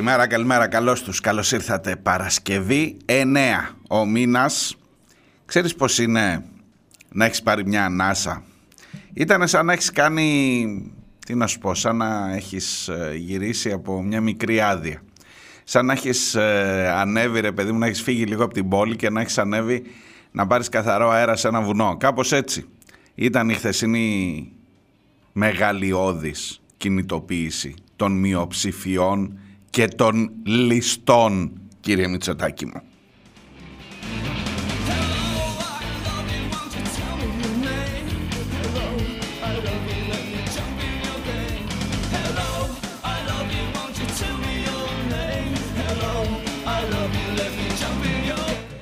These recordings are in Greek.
Καλημέρα, καλημέρα, καλώς τους, καλώς ήρθατε. Παρασκευή 9 ο μήνας. Ξέρεις πως είναι να έχεις πάρει μια ανάσα; Ήταν σαν να έχεις κάνει, τι να σου πω, σαν να έχεις ε, γυρίσει από μια μικρή άδεια. Σαν να έχεις ε, ανέβει ρε παιδί μου, να έχεις φύγει λίγο από την πόλη και να έχεις ανέβει να πάρεις καθαρό αέρα σε ένα βουνό. Κάπως έτσι ήταν η χθεσινή μεγαλειώδης κινητοποίηση των μειοψηφιών και των ληστών, κύριε Μητσοτάκη μου.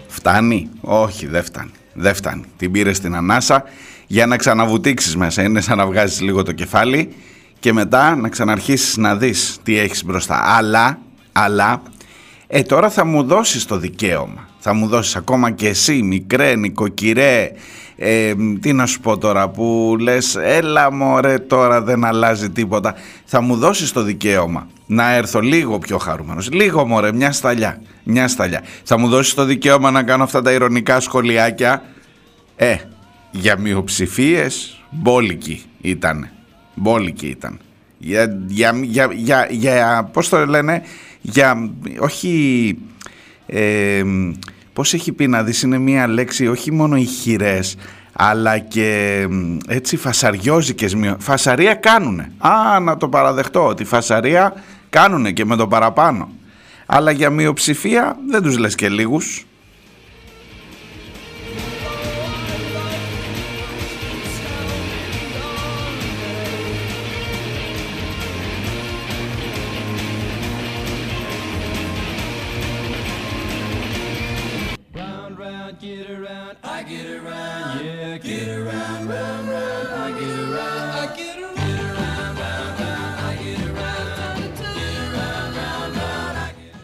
Φτάνει; Όχι, δεν φτάνει. Δεν φτάνει. Την πήρες στην ανάσα για να ξαναβουτήξεις μέσα. Είναι σαν να βγάζεις λίγο το κεφάλι και μετά να ξαναρχίσεις να δεις τι έχεις μπροστά. Αλλά, αλλά, ε τώρα θα μου δώσεις το δικαίωμα. Θα μου δώσεις ακόμα και εσύ μικρέ, νοικοκυρέ, ε, τι να σου πω τώρα που λες έλα μωρέ τώρα δεν αλλάζει τίποτα. Θα μου δώσεις το δικαίωμα να έρθω λίγο πιο χαρούμενος. Λίγο μωρέ, μια σταλιά, μια σταλιά. Θα μου δώσεις το δικαίωμα να κάνω αυτά τα ηρωνικά σχολιάκια. Ε, για μειοψηφίες μπόλικη ήταν Μπόλικη ήταν. Για, για, για, για, για πώς το λένε, για, όχι, ε, πώς έχει πει να δεις, είναι μία λέξη όχι μόνο ηχηρές, αλλά και έτσι φασαριόζικες, φασαρία κάνουνε. Α, να το παραδεχτώ, ότι φασαρία κάνουνε και με το παραπάνω. Αλλά για μειοψηφία δεν τους λες και λίγους.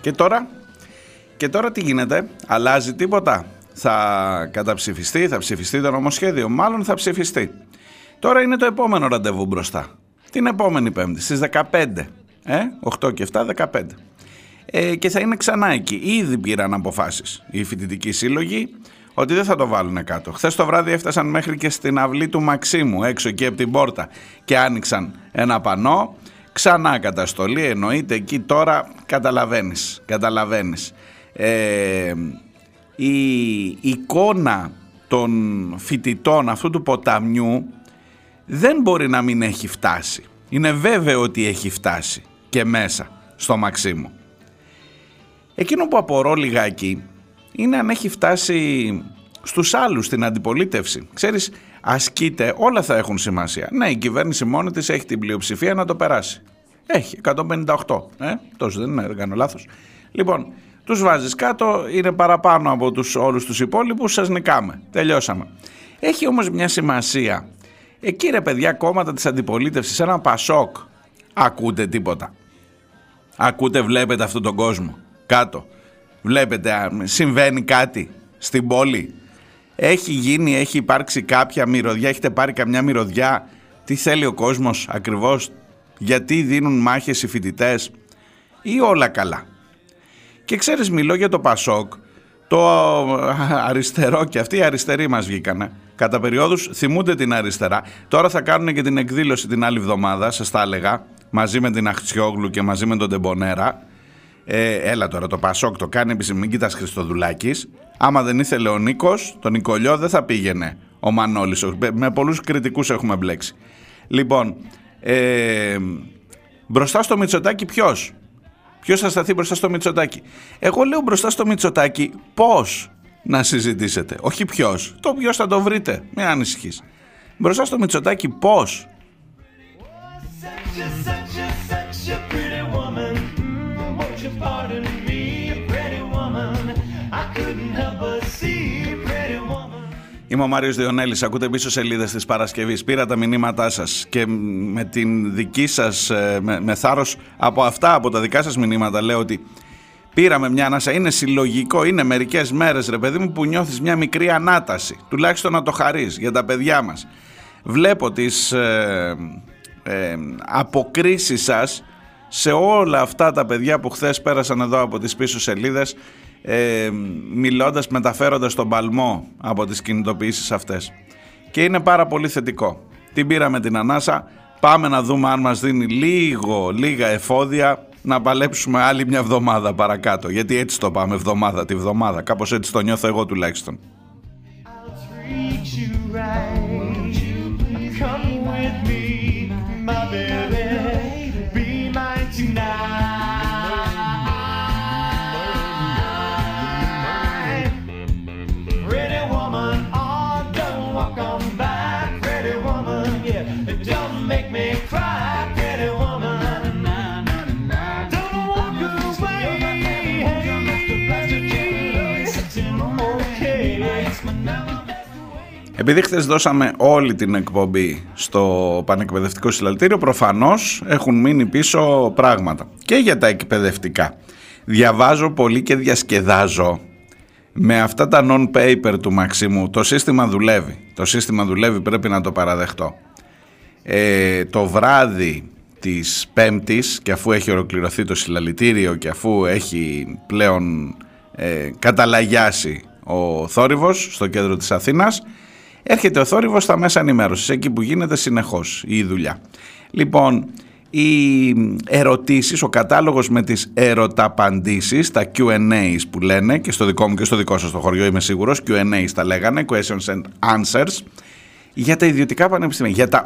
Και τώρα, και τώρα τι γίνεται, αλλάζει τίποτα; Θα καταψηφιστεί, θα ψηφιστεί το νομοσχέδιο, μάλλον θα ψηφιστεί. Τώρα είναι το επόμενο ραντεβού μπροστά. Την επόμενη Πέμπτη, στις 15. Ε, 8 και 7, 15. Ε, και θα είναι ξανά εκεί. Ήδη πήραν αποφάσεις οι φοιτητικοί σύλλογοι ότι δεν θα το βάλουν κάτω. Χθες το βράδυ έφτασαν μέχρι και στην αυλή του Μαξίμου, έξω εκεί από την πόρτα, και άνοιξαν ένα πανό Ξανά καταστολή εννοείται εκεί τώρα καταλαβαίνεις, καταλαβαίνεις. Ε, η εικόνα των φοιτητών αυτού του ποταμιού δεν μπορεί να μην έχει φτάσει. Είναι βέβαιο ότι έχει φτάσει και μέσα στο Μαξίμου. Εκείνο που απορώ λιγάκι είναι αν έχει φτάσει στους άλλους στην αντιπολίτευση. Ξέρεις, ασκείται, όλα θα έχουν σημασία. Ναι, η κυβέρνηση μόνη της έχει την πλειοψηφία να το περάσει. Έχει, 158. Ε, τόσο δεν είναι, κάνω λάθος. Λοιπόν, τους βάζεις κάτω, είναι παραπάνω από τους, όλους τους υπόλοιπους, σας νικάμε. Τελειώσαμε. Έχει όμως μια σημασία. Εκεί ρε παιδιά κόμματα της αντιπολίτευσης, ένα πασόκ, ακούτε τίποτα. Ακούτε, βλέπετε αυτόν τον κόσμο. Κάτω. Βλέπετε, συμβαίνει κάτι στην πόλη. Έχει γίνει, έχει υπάρξει κάποια μυρωδιά, έχετε πάρει καμιά μυρωδιά; Τι θέλει ο κόσμος ακριβώς, γιατί δίνουν μάχες οι φοιτητές; Ή όλα καλά; Και ξέρεις μιλώ για το Πασόκ, το αριστερό και αυτοί οι αριστεροί μας βγήκανε. Κατά περιόδους θυμούνται την αριστερά. Τώρα θα κάνουν και την εκδήλωση την άλλη εβδομάδα, σας τα έλεγα, μαζί με την Αχτσιόγλου και μαζί με τον Τεμπονέρα. Ε, έλα τώρα το Πασόκ το κάνει επισήμη, μην κοιτάς Χριστοδουλάκης. Άμα δεν ήθελε ο Νίκος, τον Νικολιό δεν θα πήγαινε ο Μανώλης. Με πολλούς κριτικούς έχουμε μπλέξει. Λοιπόν, ε, μπροστά στο Μητσοτάκι ποιος; Ποιος θα σταθεί μπροστά στο Μητσοτάκι. Εγώ λέω μπροστά στο Μητσοτάκι πώς να συζητήσετε. Όχι ποιος. Το ποιος θα το βρείτε. Μην ανησυχείς. Μπροστά στο Μητσοτάκι πώς; Είμαι ο Μάριος Διονέλης, ακούτε πίσω σελίδες της Παρασκευής. Πήρα τα μηνύματά σας και με την δική σας, ε, με, με θάρρος από αυτά, από τα δικά σας μηνύματα λέω ότι πήραμε μια ανάσα, είναι συλλογικό, είναι μερικές μέρες ρε παιδί μου που νιώθεις μια μικρή ανάταση, τουλάχιστον να το χαρείς για τα παιδιά μας. Βλέπω τις ε, ε, αποκρίσεις σας σε όλα αυτά τα παιδιά που χθες πέρασαν εδώ από τις πίσω σελίδες ε, μιλώντας, μεταφέροντας τον παλμό από τις κινητοποιήσεις αυτές. Και είναι πάρα πολύ θετικό. Την πήραμε την ανάσα, πάμε να δούμε αν μας δίνει λίγο, λίγα εφόδια να παλέψουμε άλλη μια εβδομάδα παρακάτω. Γιατί έτσι το πάμε εβδομάδα τη εβδομάδα. Κάπως έτσι το νιώθω εγώ τουλάχιστον. Επειδή χθες δώσαμε όλη την εκπομπή στο Πανεκπαιδευτικό Συλλαλητήριο, προφανώς έχουν μείνει πίσω πράγματα. Και για τα εκπαιδευτικά. Διαβάζω πολύ και διασκεδάζω με αυτά τα non-paper του Μαξίμου. Το σύστημα δουλεύει. Το σύστημα δουλεύει, πρέπει να το παραδεχτώ. Ε, το βράδυ της Πέμπτης και αφού έχει ολοκληρωθεί το συλλαλητήριο και αφού έχει πλέον ε, καταλαγιάσει ο θόρυβος στο κέντρο της Αθήνας έρχεται ο θόρυβος στα μέσα ενημέρωσης, εκεί που γίνεται συνεχώς η δουλειά. Λοιπόν, οι ερωτήσεις, ο κατάλογος με τις ερωταπαντήσεις, τα Q&As που λένε και στο δικό μου και στο δικό σας το χωριό είμαι σίγουρος, Q&As τα λέγανε, questions and answers, για τα ιδιωτικά πανεπιστήμια, για τα,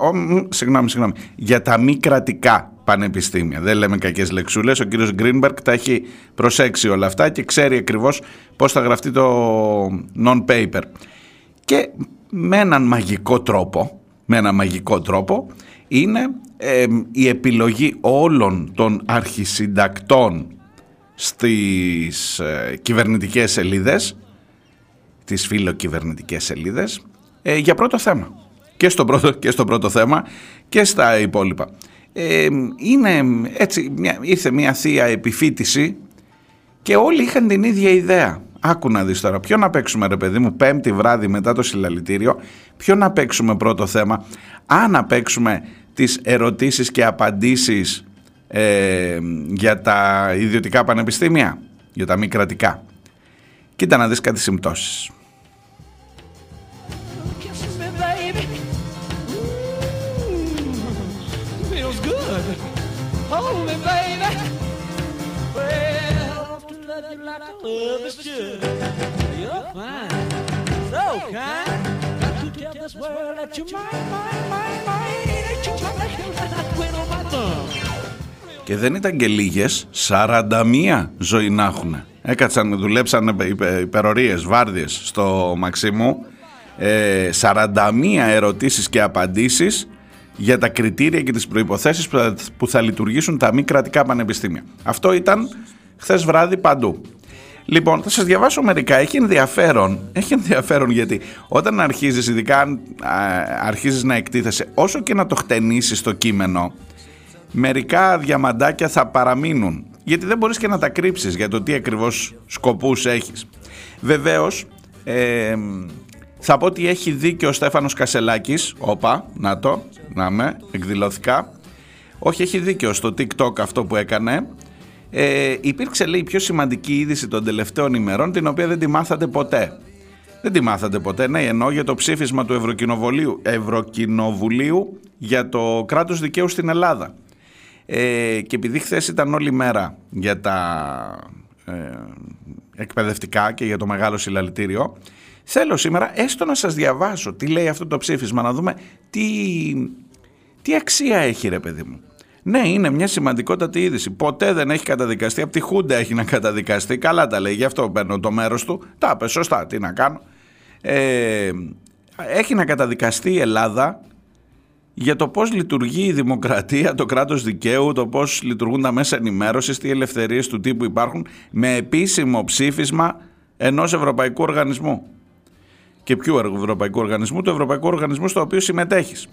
συγγνώμη, συγγνώμη, για τα μη κρατικά πανεπιστήμια. Δεν λέμε κακές λεξούλες, ο κύριος Γκρίνμπεργκ τα έχει προσέξει όλα αυτά και ξέρει ακριβώς πώς θα γραφτεί το non-paper. Και με έναν μαγικό τρόπο, με έναν μαγικό τρόπο, είναι η επιλογή όλων των αρχισυντακτών στις ε, κυβερνητικές σελίδες, τις φιλοκυβερνητικές σελίδες, ε, για πρώτο θέμα. Και στο πρώτο, και στο πρώτο θέμα και στα υπόλοιπα. είναι έτσι, μια, ήρθε μια θεία επιφύτηση και όλοι είχαν την ίδια ιδέα. Άκου να δεις τώρα, ποιο να παίξουμε ρε παιδί μου πέμπτη βράδυ μετά το συλλαλητήριο, ποιο να παίξουμε πρώτο θέμα, αν να παίξουμε τις ερωτήσεις και απαντήσεις ε, για τα ιδιωτικά πανεπιστήμια, για τα μη κρατικά. Κοίτα να δεις κάτι συμπτώσεις. Και δεν ήταν και λίγε, 41 ζωή να έχουν. Έκατσαν, δουλέψαν υπερορίες, βάρδιες στο Μαξίμου. 41 ε, ερωτήσεις και απαντήσεις για τα κριτήρια και τις προϋποθέσεις που θα λειτουργήσουν τα μη κρατικά πανεπιστήμια. Αυτό ήταν χθε βράδυ παντού. Λοιπόν, θα σας διαβάσω μερικά. Έχει ενδιαφέρον, έχει ενδιαφέρον γιατί όταν αρχίζεις, ειδικά αν αρχίζεις να εκτίθεσαι, όσο και να το χτενίσεις το κείμενο, μερικά διαμαντάκια θα παραμείνουν. Γιατί δεν μπορείς και να τα κρύψεις για το τι ακριβώς σκοπούς έχεις. Βεβαίως, ε, θα πω ότι έχει δίκιο ο Στέφανος Κασελάκης, όπα, να το, να με, εκδηλώθηκα. Όχι, έχει δίκιο στο TikTok αυτό που έκανε, ε, υπήρξε λέει πιο σημαντική είδηση των τελευταίων ημερών την οποία δεν τη μάθατε ποτέ. Δεν τη μάθατε ποτέ, ναι, ενώ για το ψήφισμα του Ευρωκοινοβουλίου, Ευρωκοινοβουλίου για το κράτος δικαίου στην Ελλάδα. Ε, και επειδή χθες ήταν όλη μέρα για τα ε, εκπαιδευτικά και για το μεγάλο συλλαλητήριο, θέλω σήμερα έστω να σας διαβάσω τι λέει αυτό το ψήφισμα, να δούμε τι, τι αξία έχει ρε παιδί μου. Ναι, είναι μια σημαντικότατη είδηση. Ποτέ δεν έχει καταδικαστεί. Από τη Χούντα έχει να καταδικαστεί. Καλά τα λέει. Γι' αυτό παίρνω το μέρος του. Τα είπε σωστά. Τι να κάνω. Ε, έχει να καταδικαστεί η Ελλάδα για το πώς λειτουργεί η δημοκρατία, το κράτος δικαίου, το πώς λειτουργούν τα μέσα ενημέρωσης, τι ελευθερίες του τύπου υπάρχουν με επίσημο ψήφισμα ενός ευρωπαϊκού οργανισμού. Και ποιου ευρωπαϊκού οργανισμού, του ευρωπαϊκού οργανισμού στο οποίο συμμετέχεις.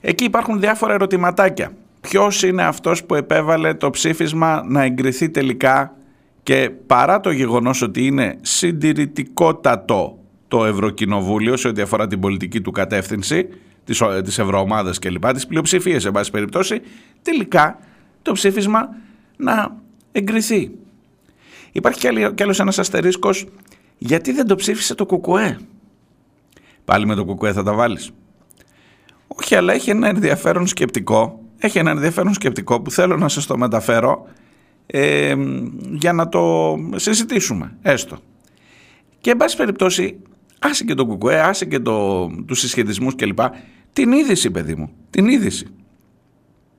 Εκεί υπάρχουν διάφορα ερωτηματάκια. Ποιος είναι αυτός που επέβαλε το ψήφισμα να εγκριθεί τελικά και παρά το γεγονός ότι είναι συντηρητικότατο το Ευρωκοινοβούλιο σε ό,τι αφορά την πολιτική του κατεύθυνση, τις, τις ευρωομάδες κλπ, τις πλειοψηφίες σε βάση περιπτώσει, τελικά το ψήφισμα να εγκριθεί. Υπάρχει κι άλλος ένας αστερίσκος, γιατί δεν το ψήφισε το ΚΚΕ. Πάλι με το ΚΚΕ θα τα βάλεις. Όχι, αλλά έχει ένα ενδιαφέρον σκεπτικό, έχει ένα ενδιαφέρον σκεπτικό που θέλω να σας το μεταφέρω ε, για να το συζητήσουμε, έστω. Και εν πάση περιπτώσει άσε και το κουκουέ, άσε και το, τους συσχετισμούς κλπ. Την είδηση παιδί μου, την είδηση.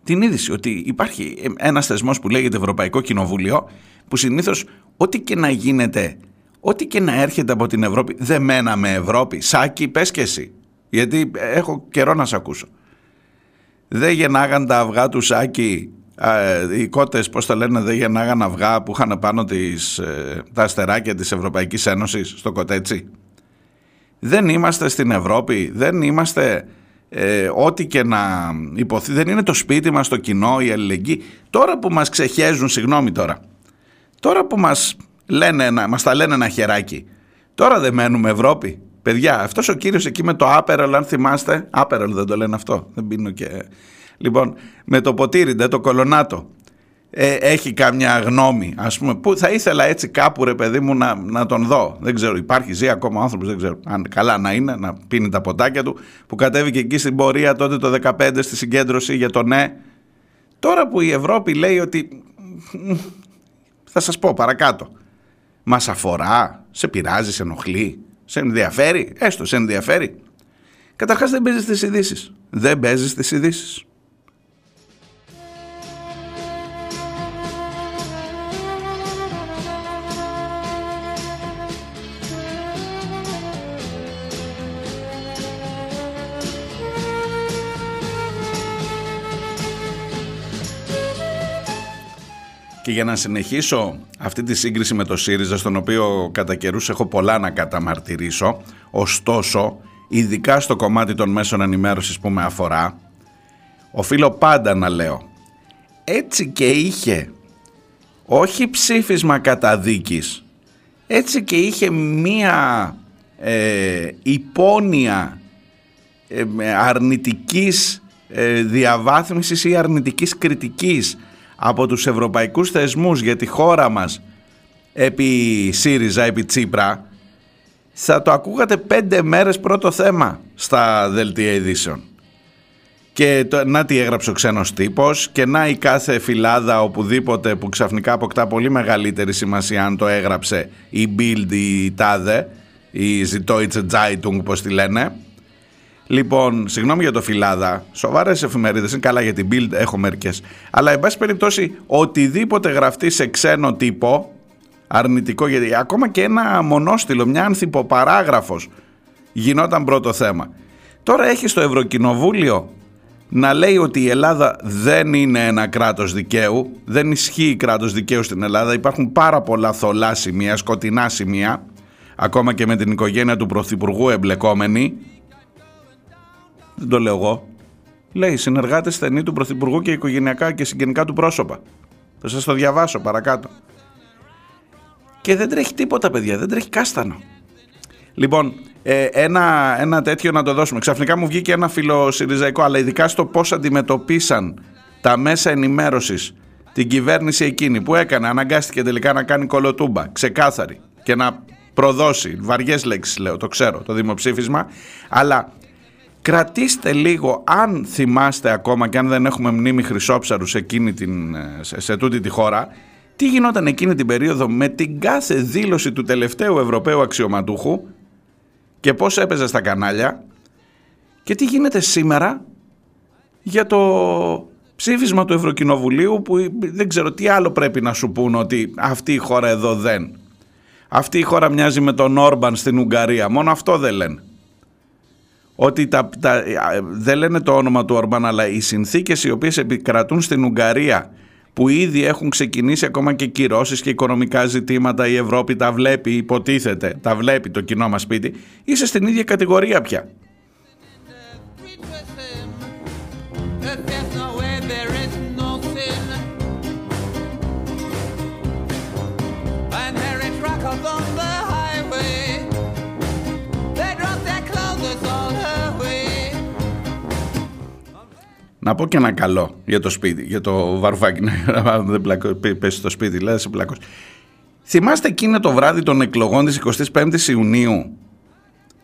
Την είδηση ότι υπάρχει ένας θεσμός που λέγεται Ευρωπαϊκό Κοινοβούλιο που συνήθως ό,τι και να γίνεται, ό,τι και να έρχεται από την Ευρώπη, δεν μέναμε Ευρώπη. Σάκη, πες και εσύ. Γιατί έχω καιρό να σε ακούσω. Δεν γεννάγαν τα αυγά τους Σάκη οι κότες, πώς τα λένε, δεν γεννάγαν αυγά που είχαν πάνω τις, ε, τα αστεράκια της Ευρωπαϊκής Ένωσης στο κοτέτσι. Δεν είμαστε στην Ευρώπη, δεν είμαστε ε, ό,τι και να υποθεί, δεν είναι το σπίτι μας, το κοινό, η αλληλεγγύη. Τώρα που μας ξεχέζουν, συγγνώμη τώρα, τώρα που μας, λένε, μας τα λένε ένα χεράκι, τώρα δεν μένουμε Ευρώπη. Παιδιά, αυτός ο κύριος εκεί με το άπερελ, αν θυμάστε, άπερελ δεν το λένε αυτό, δεν πίνω και... Λοιπόν, με το ποτήρι, το κολονάτο, ε, έχει κάμια γνώμη, ας πούμε, που θα ήθελα έτσι κάπου ρε παιδί μου να, να τον δω. Δεν ξέρω, υπάρχει, ζει ακόμα άνθρωπος, δεν ξέρω, αν καλά να είναι, να πίνει τα ποτάκια του, που κατέβηκε εκεί στην πορεία τότε το 15 στη συγκέντρωση για το ναι. Τώρα που η Ευρώπη λέει ότι, θα σας πω παρακάτω, μας αφορά, σε πειράζει, σε ενοχλεί, σε ενδιαφέρει, έστω σε ενδιαφέρει. Καταρχάς δεν παίζεις στις ειδήσεις. Δεν παίζεις στις ειδήσεις. Και για να συνεχίσω αυτή τη σύγκριση με το ΣΥΡΙΖΑ, στον οποίο κατά καιρούς έχω πολλά να καταμαρτυρήσω, ωστόσο, ειδικά στο κομμάτι των μέσων ενημέρωσης που με αφορά, οφείλω πάντα να λέω, έτσι και είχε όχι ψήφισμα καταδίκης, έτσι και είχε μία ε, υπόνοια ε, αρνητικής ε, διαβάθμισης ή αρνητικής κριτικής από τους ευρωπαϊκούς θεσμούς για τη χώρα μας επί ΣΥΡΙΖΑ, επί Τσίπρα θα το ακούγατε πέντε μέρες πρώτο θέμα στα δελτία ειδήσεων. Και το, να τι έγραψε ο ξένος τύπος και να η κάθε φυλάδα οπουδήποτε που ξαφνικά αποκτά πολύ μεγαλύτερη σημασία αν το έγραψε η Bild, η Tade, η Süddeutsche Zeitung όπως τη λένε Λοιπόν, συγγνώμη για το φυλάδα. Σοβαρές εφημερίδες είναι καλά για την Bild, έχω μερικές. Αλλά, εν πάση περιπτώσει, οτιδήποτε γραφτεί σε ξένο τύπο, αρνητικό, γιατί ακόμα και ένα μονόστιλο, μια ανθυποπαράγραφος, γινόταν πρώτο θέμα. Τώρα έχεις στο Ευρωκοινοβούλιο να λέει ότι η Ελλάδα δεν είναι ένα κράτος δικαίου, δεν ισχύει κράτος δικαίου στην Ελλάδα, υπάρχουν πάρα πολλά θολά σημεία, σκοτεινά σημεία, ακόμα και με την οικογένεια του Πρωθυπουργού εμπλεκόμενη, δεν το λέω εγώ. Λέει συνεργάτες στενοί του Πρωθυπουργού και οικογενειακά και συγγενικά του πρόσωπα. Θα σας το διαβάσω παρακάτω. Και δεν τρέχει τίποτα, παιδιά, δεν τρέχει κάστανο. Λοιπόν, ε, ένα, ένα τέτοιο να το δώσουμε. Ξαφνικά μου βγήκε ένα φιλοσυριζαϊκό, αλλά ειδικά στο πώς αντιμετωπίσαν τα μέσα ενημέρωσης την κυβέρνηση εκείνη που έκανε, αναγκάστηκε τελικά να κάνει κολοτούμπα, ξεκάθαρη και να προδώσει, βαριές λέξεις λέω, το ξέρω, το δημοψήφισμα, αλλά κρατήστε λίγο, αν θυμάστε ακόμα και αν δεν έχουμε μνήμη χρυσόψαρους σε, εκείνη την, σε, σε τούτη τη χώρα, τι γινόταν εκείνη την περίοδο με την κάθε δήλωση του τελευταίου Ευρωπαίου αξιωματούχου και πώς έπαιζε στα κανάλια και τι γίνεται σήμερα για το ψήφισμα του Ευρωκοινοβουλίου που δεν ξέρω τι άλλο πρέπει να σου πούν ότι αυτή η χώρα εδώ δεν. Αυτή η χώρα μοιάζει με τον Όρμπαν στην Ουγγαρία. Μόνο αυτό δεν λένε. Ότι τα, τα, δεν λένε το όνομα του Όρμπαν αλλά οι συνθήκες οι οποίες επικρατούν στην Ουγγαρία που ήδη έχουν ξεκινήσει ακόμα και κυρώσεις και οικονομικά ζητήματα η Ευρώπη τα βλέπει, υποτίθεται, τα βλέπει το κοινό μας σπίτι, είσαι στην ίδια κατηγορία πια. Να πω και ένα καλό για το σπίτι, για το βαρουφάκι, να δεν πέσει στο σπίτι, λέει, σε πλακός. Θυμάστε εκείνο το βράδυ των εκλογών της 25ης Ιουνίου;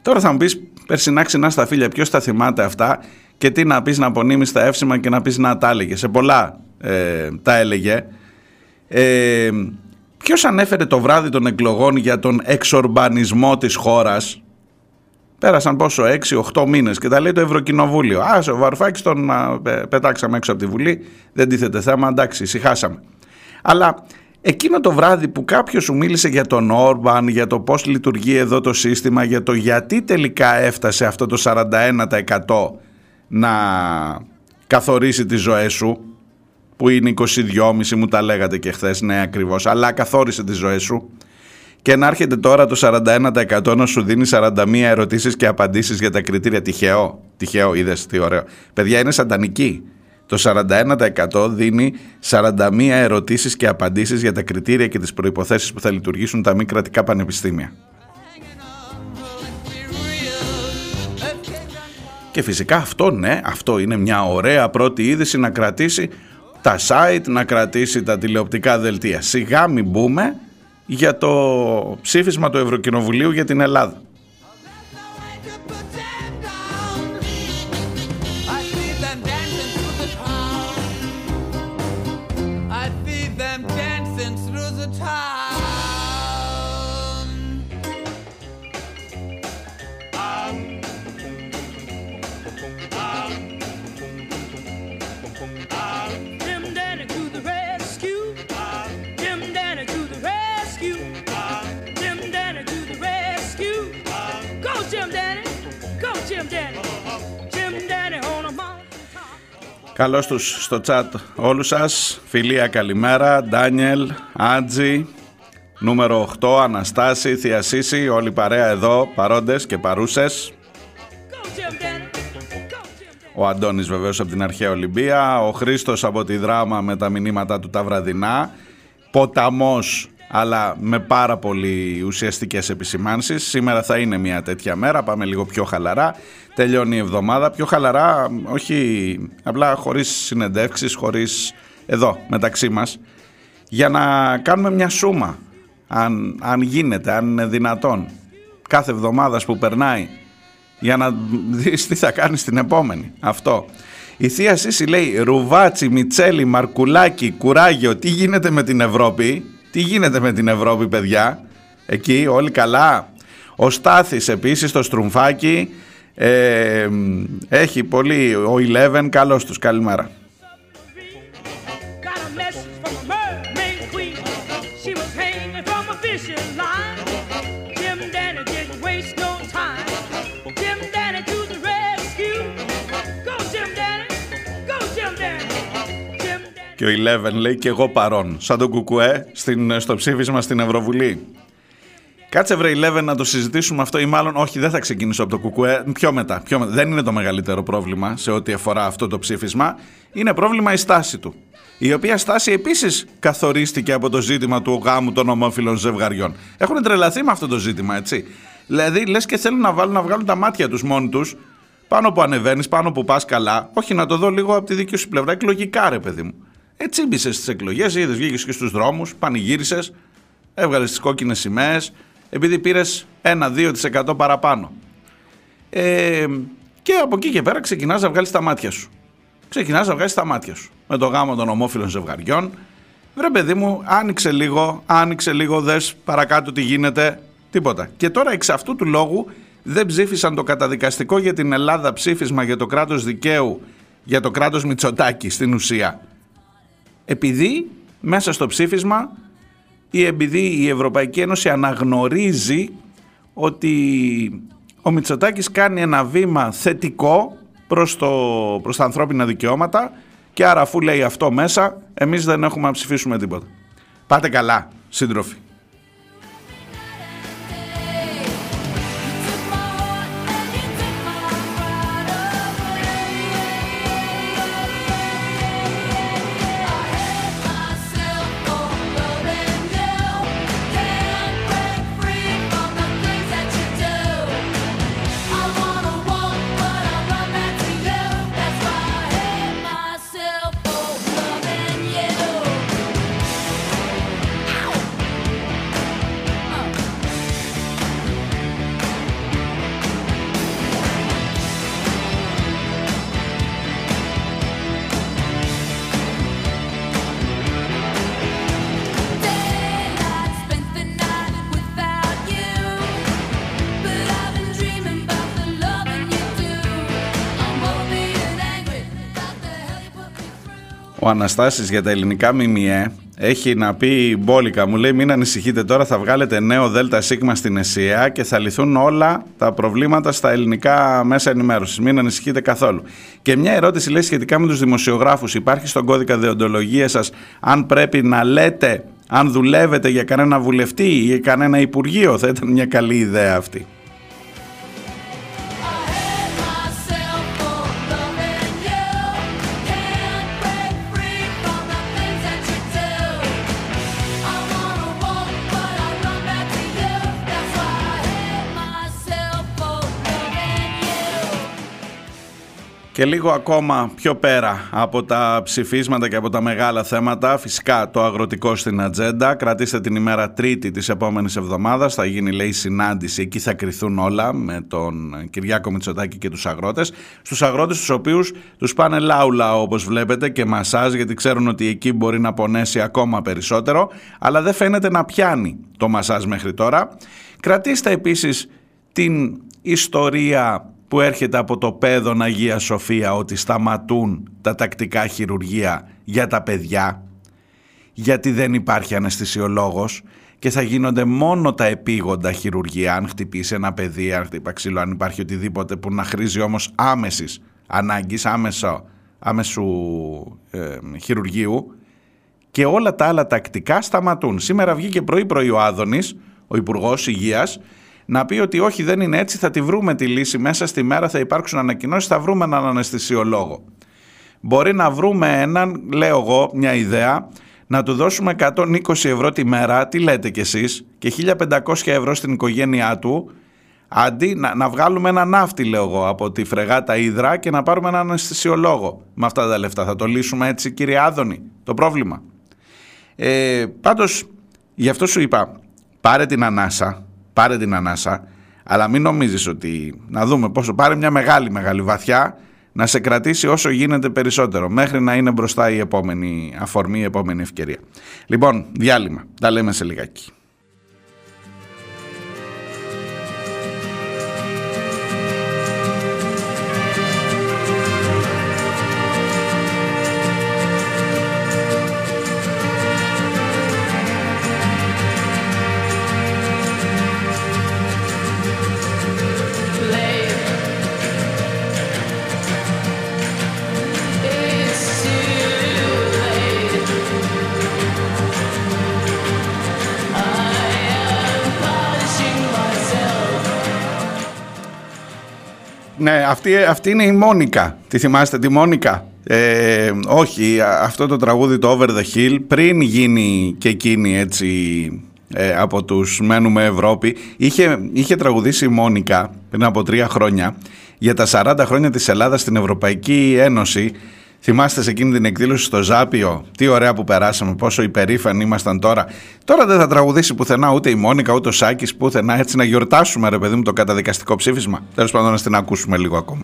Τώρα θα μου πεις περσινά ξινά στα φίλια, ποιος τα θυμάται αυτά και τι να πεις να απονείμεις τα εύσημα και να πεις να τα έλεγε. Σε πολλά ε, τα έλεγε. Ε, ποιος ανέφερε το βράδυ των εκλογών για τον εξορμπανισμό της χώρας; Πέρασαν πόσο, 6-8 μήνες και τα λέει το Ευρωκοινοβούλιο. Α, ο Βαρουφάκης τον πετάξαμε έξω από τη Βουλή, δεν τίθεται θέμα, εντάξει, ησυχάσαμε. Αλλά εκείνο το βράδυ που κάποιος σου μίλησε για τον Όρμπαν, για το πώς λειτουργεί εδώ το σύστημα, για το γιατί τελικά έφτασε αυτό το 41% να καθορίσει τις ζωές σου, που είναι 22,5 μου τα λέγατε και χθες, ναι ακριβώς, αλλά καθόρισε τις ζωές σου και να έρχεται τώρα το 41% να σου δίνει 41 ερωτήσεις και απαντήσεις για τα κριτήρια. Τυχαίο, τυχαίο είδες τι ωραίο. Παιδιά είναι σαντανική. Το 41% δίνει 41 ερωτήσεις και απαντήσεις για τα κριτήρια και τις προϋποθέσεις που θα λειτουργήσουν τα μη κρατικά πανεπιστήμια. Και φυσικά αυτό ναι, αυτό είναι μια ωραία πρώτη είδηση να κρατήσει τα site, να κρατήσει τα τηλεοπτικά δελτία. Σιγά μην μπούμε για το ψήφισμα του Ευρωκοινοβουλίου για την Ελλάδα. Καλώς τους στο chat όλους σας. Φιλία καλημέρα. Ντάνιελ, Άντζη, νούμερο 8, Αναστάση, Θειασίση, όλοι παρέα εδώ, παρόντες και παρούσες. Ο Αντώνης βεβαίως από την αρχαία Ολυμπία, ο Χρήστος από τη δράμα με τα μηνύματα του τα βραδινά, Ποταμός αλλά με πάρα πολύ ουσιαστικές επισημάνσεις. Σήμερα θα είναι μια τέτοια μέρα, πάμε λίγο πιο χαλαρά. Τελειώνει η εβδομάδα, πιο χαλαρά, όχι απλά χωρίς συνεντεύξεις, χωρίς εδώ μεταξύ μας, για να κάνουμε μια σούμα, αν, αν γίνεται, αν είναι δυνατόν, κάθε εβδομάδα που περνάει, για να δεις τι θα κάνει την επόμενη. Αυτό. Η Θεία Σύση λέει Ρουβάτσι, Μιτσέλη, Μαρκουλάκι, Κουράγιο, τι γίνεται με την Ευρώπη τι γίνεται με την Ευρώπη παιδιά, εκεί όλοι καλά. Ο Στάθης επίσης το στρουμφάκι, ε, έχει πολύ, ο Eleven, καλώς τους, καλημέρα. Και ο Eleven λέει και εγώ παρόν, σαν τον Κουκουέ στην, στο ψήφισμα στην Ευρωβουλή. Κάτσε βρε Eleven να το συζητήσουμε αυτό ή μάλλον όχι δεν θα ξεκινήσω από το Κουκουέ, πιο μετά, πιο μετά. Δεν είναι το μεγαλύτερο πρόβλημα σε ό,τι αφορά αυτό το ψήφισμα, είναι πρόβλημα η στάση του. Η οποία στάση επίσης καθορίστηκε από το ζήτημα του γάμου των ομόφυλων ζευγαριών. Έχουν τρελαθεί με αυτό το ζήτημα, έτσι. Δηλαδή, λες και θέλουν να, βάλουν, να βγάλουν τα μάτια τους μόνοι τους, πάνω που ανεβαίνεις, πάνω που πας καλά. Όχι να το δω λίγο από τη δική σου πλευρά, εκλογικά, ρε παιδί μου. Έτσι μπήσε στις εκλογές, είδες, βγήκες και στους δρόμους, πανηγύρισες, έβγαλες τις κόκκινες σημαίες, επειδή πήρες 1-2% παραπάνω. Ε, Και από εκεί και πέρα ξεκινάς να βγάλεις τα μάτια σου. Ξεκινάς να βγάλεις τα μάτια σου. Με το γάμο των ομόφυλων ζευγαριών. Βρε παιδί μου, άνοιξε λίγο, άνοιξε λίγο, δες παρακάτω τι γίνεται. Τίποτα. Και τώρα εξ αυτού του λόγου δεν ψήφισαν το καταδικαστικό για την Ελλάδα ψήφισμα για το κράτος δικαίου, για το κράτος Μητσοτάκη στην ουσία. Επειδή μέσα στο ψήφισμα ή επειδή η Ευρωπαϊκή Ένωση αναγνωρίζει ότι ο Μητσοτάκης κάνει ένα βήμα θετικό προς, το, προς τα ανθρώπινα δικαιώματα και άρα αφού λέει αυτό μέσα εμείς δεν έχουμε να ψηφίσουμε τίποτα. Πάτε καλά σύντροφοι. Αναστάσης για τα ελληνικά ΜΜΕ έχει να πει μπόλικα, μου λέει μην ανησυχείτε τώρα θα βγάλετε νέο ΔΣ στην ΕΣΥΑ και θα λυθούν όλα τα προβλήματα στα ελληνικά μέσα ενημέρωσης. Μην ανησυχείτε καθόλου. Και μια ερώτηση λέει σχετικά με τους δημοσιογράφους. Υπάρχει στον κώδικα δεοντολογίας σας αν πρέπει να λέτε αν δουλεύετε για κανένα βουλευτή ή για κανένα υπουργείο; Θα ήταν μια καλή ιδέα αυτή. Και λίγο ακόμα πιο πέρα από τα ψηφίσματα και από τα μεγάλα θέματα, φυσικά το αγροτικό στην ατζέντα. Κρατήστε την ημέρα Τρίτη της επόμενης εβδομάδας, θα γίνει λέει συνάντηση, εκεί θα κρυθούν όλα με τον Κυριάκο Μητσοτάκη και τους αγρότες. Στους αγρότες τους οποίους τους πάνε λάουλα όπως βλέπετε και μασάζ γιατί ξέρουν ότι εκεί μπορεί να πονέσει ακόμα περισσότερο, αλλά δεν φαίνεται να πιάνει το μασάζ μέχρι τώρα. Κρατήστε επίσης την ιστορία που έρχεται από το παιδόν Αγία Σοφία ότι σταματούν τα τακτικά χειρουργία για τα παιδιά γιατί δεν υπάρχει αναισθησιολόγος και θα γίνονται μόνο τα επίγοντα χειρουργία αν χτυπήσει ένα παιδί, αν χτυπά ξύλο, αν υπάρχει οτιδήποτε που να χρήζει όμως άμεσης ανάγκης, άμεσο, άμεσου ε, χειρουργείου και όλα τα άλλα τακτικά σταματούν. Σήμερα βγήκε πρωί-πρωί ο Άδωνης, ο Υπουργός Υγείας να πει ότι όχι δεν είναι έτσι, θα τη βρούμε τη λύση μέσα στη μέρα, θα υπάρξουν ανακοινώσεις, θα βρούμε έναν αναισθησιολόγο. Μπορεί να βρούμε έναν, λέω εγώ, μια ιδέα, να του δώσουμε 120 ευρώ τη μέρα, τι λέτε κι εσείς, και 1500 ευρώ στην οικογένειά του, αντί να, να βγάλουμε ένα ναύτη, λέω εγώ, από τη φρεγάτα Ήδρα και να πάρουμε έναν αναισθησιολόγο με αυτά τα λεφτά. Θα το λύσουμε έτσι, κύριε Άδωνη, το πρόβλημα. Ε, πάντως, γι' αυτό σου είπα, πάρε την ανάσα, πάρε την ανάσα, αλλά μην νομίζεις ότι, να δούμε πόσο, πάρε μια μεγάλη μεγάλη βαθιά, να σε κρατήσει όσο γίνεται περισσότερο, μέχρι να είναι μπροστά η επόμενη αφορμή, η επόμενη ευκαιρία. Λοιπόν, διάλειμμα, τα λέμε σε λιγάκι. Ναι, αυτή, αυτή είναι η Μόνικα. Τη θυμάστε τη Μόνικα; Ε, όχι, αυτό το τραγούδι το Over the Hill πριν γίνει και εκείνη έτσι ε, από τους Μένουμε Ευρώπη είχε, είχε τραγουδήσει η Μόνικα πριν από τρία χρόνια για τα 40 χρόνια της Ελλάδας στην Ευρωπαϊκή Ένωση Θυμάστε σε εκείνη την εκδήλωση στο Ζάπιο, τι ωραία που περάσαμε, πόσο υπερήφανοι ήμασταν τώρα. Τώρα δεν θα τραγουδήσει πουθενά ούτε η Μόνικα ούτε ο Σάκης πουθενά, έτσι να γιορτάσουμε ρε παιδί μου το καταδικαστικό ψήφισμα. Τέλος πάντων, να την ακούσουμε λίγο ακόμα.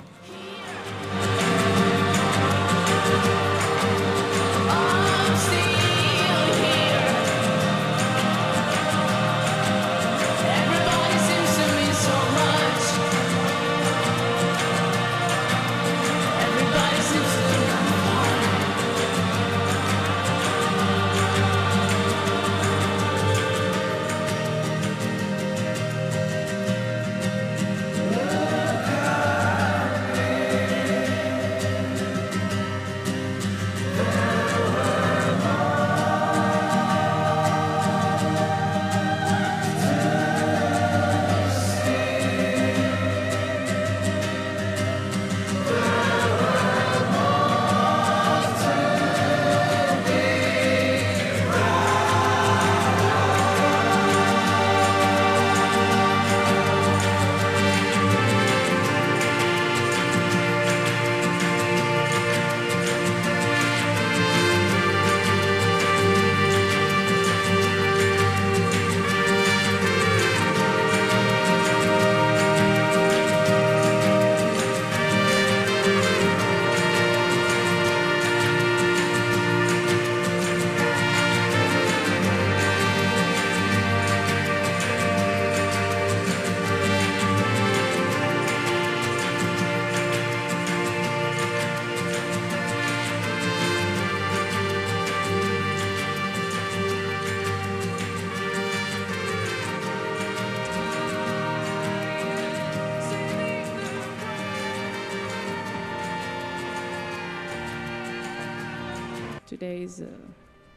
Today's uh,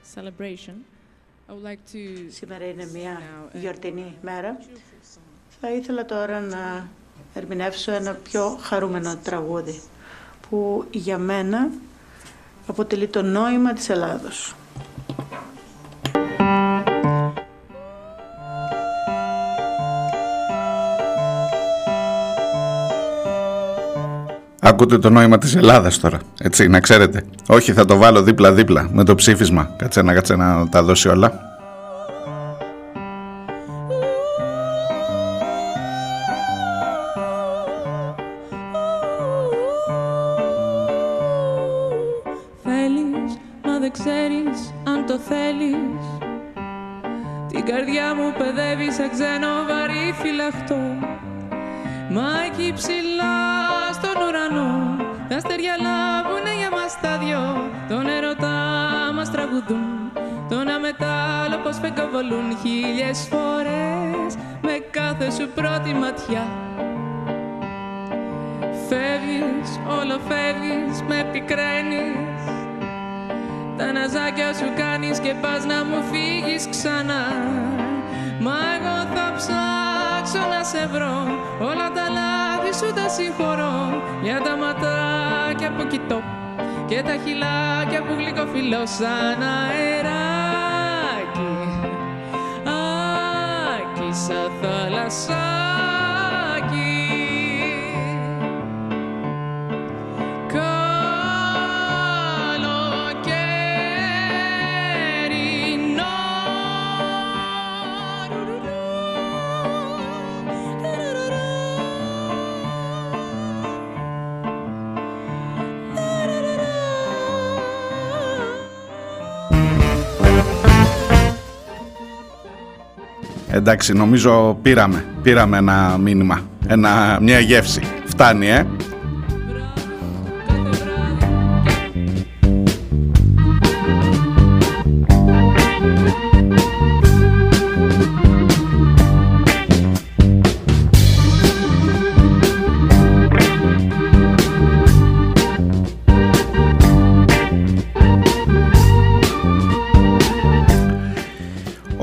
celebration. I would like to Σήμερα είναι μια now, uh, γιορτινή μέρα. cheerful song. Θα ήθελα τώρα να ερμηνεύσω ένα πιο χαρούμενο τραγούδι που για μένα αποτελεί το νόημα της Ελλάδος. Ακούτε το νόημα της Ελλάδας τώρα, έτσι, να ξέρετε. Όχι, θα το βάλω δίπλα-δίπλα με το ψήφισμα. Κάτσε να, κάτσε να τα δώσει όλα. Εντάξει, νομίζω πήραμε, πήραμε ένα μήνυμα, ένα, μια γεύση. Φτάνει, ε.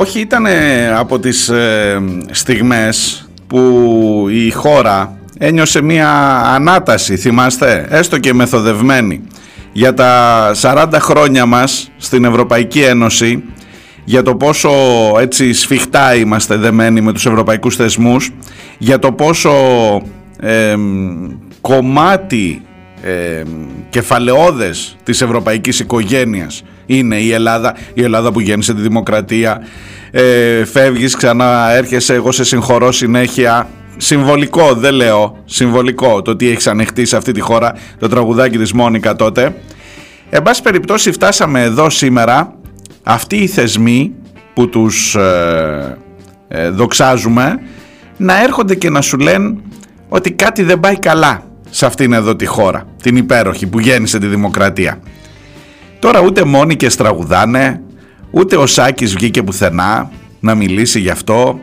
Όχι, ήταν από τις ε, στιγμές που η χώρα ένιωσε μια ανάταση, θυμάστε, έστω και μεθοδευμένη, για τα 40 χρόνια μας στην Ευρωπαϊκή Ένωση, για το πόσο έτσι σφιχτά είμαστε δεμένοι με τους ευρωπαϊκούς θεσμούς, για το πόσο ε, κομμάτι ε, κεφαλαιόδες της ευρωπαϊκής οικογένειας είναι η Ελλάδα, η Ελλάδα που γέννησε τη δημοκρατία, ε, φεύγεις ξανά έρχεσαι, εγώ σε συγχωρώ συνέχεια, συμβολικό δεν λέω, συμβολικό το ότι έχεις ανεχτεί σε αυτή τη χώρα, το τραγουδάκι της Μόνικα τότε. Εν πάση περιπτώσει φτάσαμε εδώ σήμερα, αυτοί οι θεσμοί που τους ε, ε, δοξάζουμε, να έρχονται και να σου λένε ότι κάτι δεν πάει καλά σε αυτήν εδώ τη χώρα, την υπέροχη που γέννησε τη δημοκρατία. Τώρα ούτε μόνοι τραγουδάνε, ούτε ο Σάκης βγήκε πουθενά να μιλήσει γι' αυτό.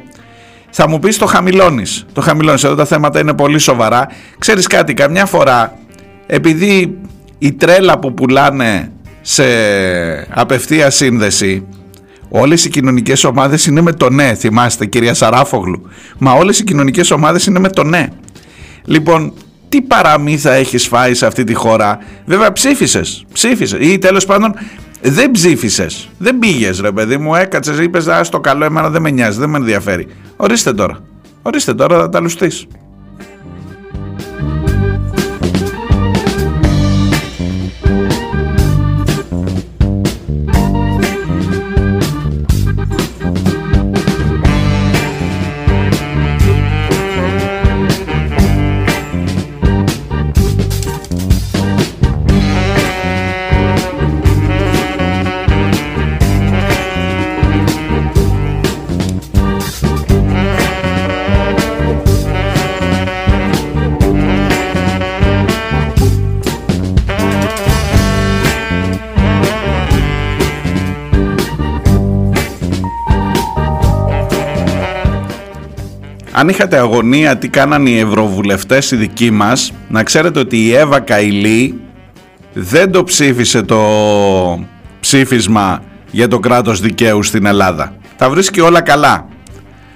Θα μου πεις το χαμηλώνεις, το χαμηλώνεις, εδώ τα θέματα είναι πολύ σοβαρά. Ξέρεις κάτι, καμιά φορά, επειδή η τρέλα που πουλάνε σε απευθεία σύνδεση, όλες οι κοινωνικές ομάδες είναι με το ναι, θυμάστε κυρία Σαράφογλου, μα όλες οι κοινωνικές ομάδες είναι με το ναι. Λοιπόν, τι παραμύθα έχεις φάει σε αυτή τη χώρα; Βέβαια ψήφισες, ψήφισες ή τέλος πάντων δεν ψήφισες. Δεν πήγες ρε παιδί μου, έκατσες, είπες α, στο καλό εμένα δεν με νοιάζει, δεν με ενδιαφέρει. Ορίστε τώρα, ορίστε τώρα θα τα λουστείς. Αν είχατε αγωνία τι κάνανε οι ευρωβουλευτές οι δικοί μας, να ξέρετε ότι η Εύα Καηλή δεν το ψήφισε το ψήφισμα για το κράτος δικαίου στην Ελλάδα. Τα βρίσκει όλα καλά.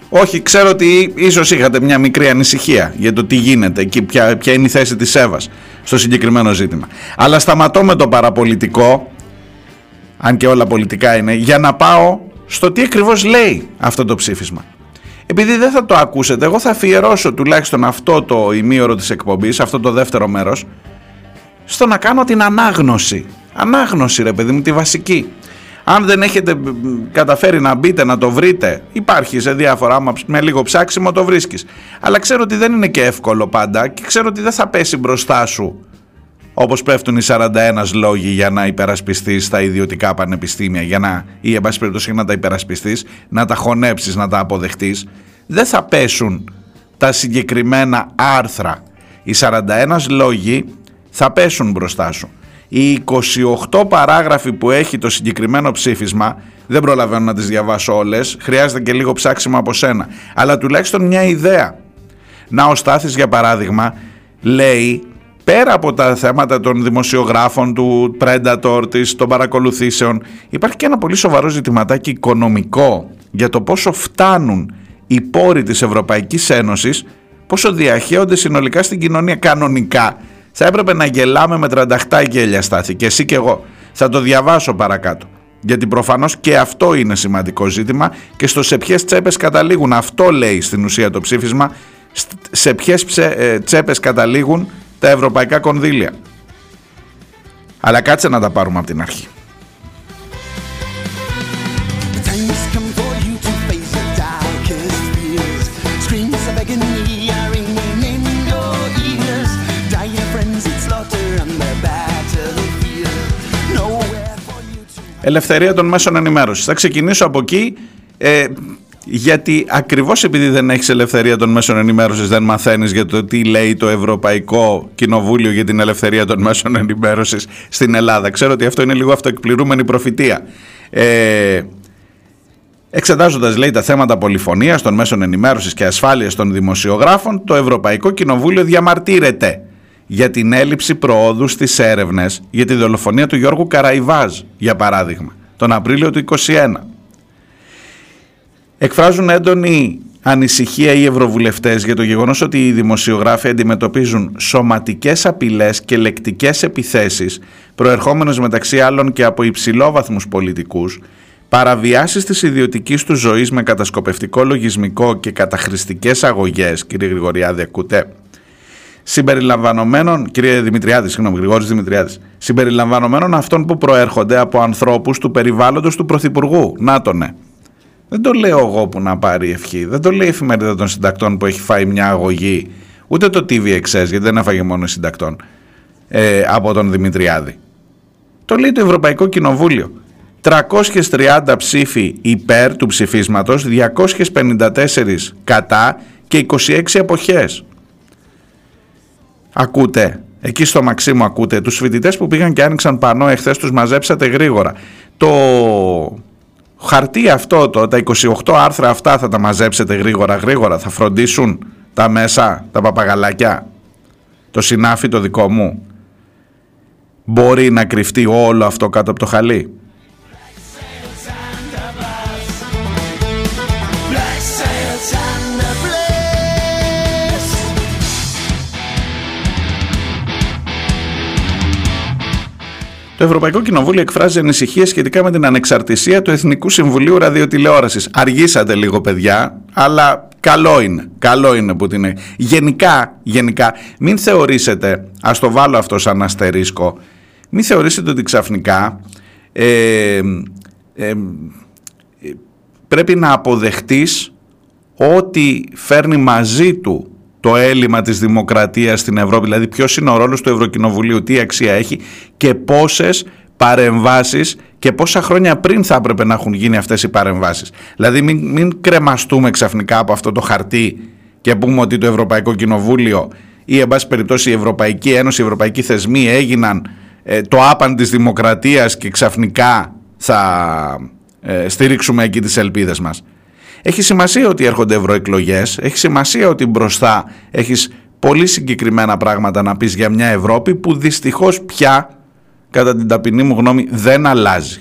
Όχι, ξέρω ότι ίσως είχατε μια μικρή ανησυχία για το τι γίνεται και ποια, ποια είναι η θέση της ΕΒΑΣ στο συγκεκριμένο ζήτημα. Αλλά σταματώ με το παραπολιτικό, αν και όλα πολιτικά είναι, για να πάω στο τι ακριβώς λέει αυτό το ψήφισμα. Επειδή δεν θα το ακούσετε, εγώ θα αφιερώσω τουλάχιστον αυτό το ημίωρο της εκπομπής, αυτό το δεύτερο μέρος, στο να κάνω την ανάγνωση. Ανάγνωση ρε παιδί μου, τη βασική. Αν δεν έχετε καταφέρει να μπείτε να το βρείτε, υπάρχει σε διάφορα, με λίγο ψάξιμο το βρίσκεις. Αλλά ξέρω ότι δεν είναι και εύκολο πάντα και ξέρω ότι δεν θα πέσει μπροστά σου όπως πέφτουν οι 41 λόγοι για να υπερασπιστείς τα ιδιωτικά πανεπιστήμια, για να, ή εν πάση περιπτώσει να τα υπερασπιστείς, να τα χωνέψεις, να τα αποδεχτείς, δεν θα πέσουν τα συγκεκριμένα άρθρα. Οι 41 λόγοι θα πέσουν μπροστά σου. Οι 28 παράγραφοι που έχει το συγκεκριμένο ψήφισμα, δεν προλαβαίνω να τις διαβάσω όλες, χρειάζεται και λίγο ψάξιμο από σένα, αλλά τουλάχιστον μια ιδέα. Να ο Στάθης για παράδειγμα λέει πέρα από τα θέματα των δημοσιογράφων, του Predator, της, των παρακολουθήσεων, υπάρχει και ένα πολύ σοβαρό ζητηματάκι οικονομικό για το πόσο φτάνουν οι πόροι της Ευρωπαϊκής Ένωσης, πόσο διαχέονται συνολικά στην κοινωνία κανονικά θα έπρεπε να γελάμε με τρανταχτά γέλια στάθη και εσύ και εγώ. Θα το διαβάσω παρακάτω. Γιατί προφανώς και αυτό είναι σημαντικό ζήτημα και στο σε ποιες τσέπες καταλήγουν. Αυτό λέει στην ουσία το ψήφισμα. Σε ποιες ε, τσέπες καταλήγουν τα ευρωπαϊκά κονδύλια. Αλλά κάτσε να τα πάρουμε από την αρχή. ελευθερία των μέσων ενημέρωσης. Θα ξεκινήσω από εκεί ε, γιατί ακριβώς επειδή δεν έχεις ελευθερία των μέσων ενημέρωσης δεν μαθαίνεις για το τι λέει το Ευρωπαϊκό Κοινοβούλιο για την ελευθερία των μέσων ενημέρωσης στην Ελλάδα. Ξέρω ότι αυτό είναι λίγο αυτοεκπληρούμενη προφητεία. Ε, Εξετάζοντας λέει τα θέματα πολυφωνίας των μέσων ενημέρωσης και ασφάλειας των δημοσιογράφων, το Ευρωπαϊκό Κοινοβούλιο διαμαρτύρεται για την έλλειψη προόδου στις έρευνες για τη δολοφονία του Γιώργου Καραϊβάζ, για παράδειγμα, τον Απρίλιο του 2021. Εκφράζουν έντονη ανησυχία οι ευρωβουλευτές για το γεγονός ότι οι δημοσιογράφοι αντιμετωπίζουν σωματικές απειλές και λεκτικές επιθέσεις προερχόμενες μεταξύ άλλων και από υψηλόβαθμους πολιτικούς, παραβιάσεις της ιδιωτικής τους ζωής με κατασκοπευτικό λογισμικό και καταχρηστικές αγωγές, κύριε Γρηγοριάδη, ακούτε, συμπεριλαμβανομένων, κύριε Δημητριάδης, συγγνώμη, Γρηγόρης Δημητριάδης, συμπεριλαμβανομένων αυτών που προέρχονται από ανθρώπους του περιβάλλοντος του Πρωθυπουργού. Να το ναι. Δεν το λέω εγώ που να πάρει ευχή. Δεν το λέει η εφημερίδα των συντακτών που έχει φάει μια αγωγή. Ούτε το TVXS, γιατί δεν έφαγε μόνο συντακτών. Ε, από τον Δημητριάδη. Το λέει το Ευρωπαϊκό Κοινοβούλιο. 330 ψήφοι υπέρ του ψηφίσματος, 254 κατά και 26 αποχές. Ακούτε. Εκεί στο Μαξίμου ακούτε. Τους φοιτητές που πήγαν και άνοιξαν πανό εχθές τους μαζέψατε γρήγορα. Το χαρτί αυτό, το, τα 28 άρθρα αυτά θα τα μαζέψετε γρήγορα γρήγορα. Θα φροντίσουν τα μέσα, τα παπαγαλάκια. Το συνάφι το δικό μου. Μπορεί να κρυφτεί όλο αυτό κάτω από το χαλί. Το Ευρωπαϊκό Κοινοβούλιο εκφράζει ανησυχία σχετικά με την ανεξαρτησία του Εθνικού Συμβουλίου Ραδιοτηλεόρασης. Αργήσατε λίγο παιδιά, αλλά καλό είναι. Καλό είναι που την Γενικά, γενικά, μην θεωρήσετε, ας το βάλω αυτό σαν αστερίσκο, μην θεωρήσετε ότι ξαφνικά ε, ε, πρέπει να αποδεχτείς ότι φέρνει μαζί του το έλλειμμα της δημοκρατίας στην Ευρώπη, δηλαδή ποιος είναι ο ρόλος του Ευρωκοινοβουλίου, τι αξία έχει και πόσες παρεμβάσεις και πόσα χρόνια πριν θα έπρεπε να έχουν γίνει αυτές οι παρεμβάσεις. Δηλαδή μην, μην κρεμαστούμε ξαφνικά από αυτό το χαρτί και πούμε ότι το Ευρωπαϊκό Κοινοβούλιο ή εν πάση περιπτώσει η Ευρωπαϊκή Ένωση, οι Ευρωπαϊκοί θεσμοί έγιναν ε, το άπαν της δημοκρατίας και ξαφνικά θα ε, στηρίξουμε εκεί τις ελπίδες μας. Έχει σημασία ότι έρχονται ευρωεκλογές, έχει σημασία ότι μπροστά έχεις πολύ συγκεκριμένα πράγματα να πεις για μια Ευρώπη που δυστυχώς πια, κατά την ταπεινή μου γνώμη, δεν αλλάζει.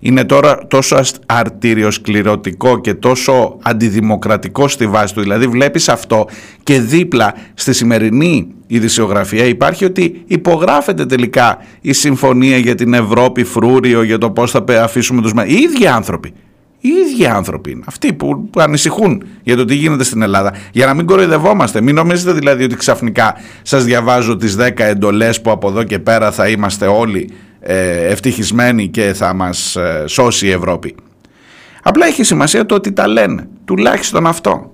είναι τώρα τόσο αρτηριοσκληρωτικό και τόσο αντιδημοκρατικό στη βάση του. Δηλαδή βλέπεις αυτό και δίπλα στη σημερινή ειδησιογραφία υπάρχει ότι υπογράφεται τελικά η συμφωνία για την Ευρώπη φρούριο, για το πώς θα αφήσουμε τους... Οι ίδιοι άνθρωποι. Οι ίδιοι άνθρωποι είναι αυτοί που, που ανησυχούν για το τι γίνεται στην Ελλάδα. Για να μην κοροϊδευόμαστε. Μην νομίζετε δηλαδή ότι ξαφνικά σας διαβάζω τις 10 εντολές που από εδώ και πέρα θα είμαστε όλοι ε, ευτυχισμένοι και θα μας ε, σώσει η Ευρώπη. Απλά έχει σημασία το ότι τα λένε. Τουλάχιστον αυτό.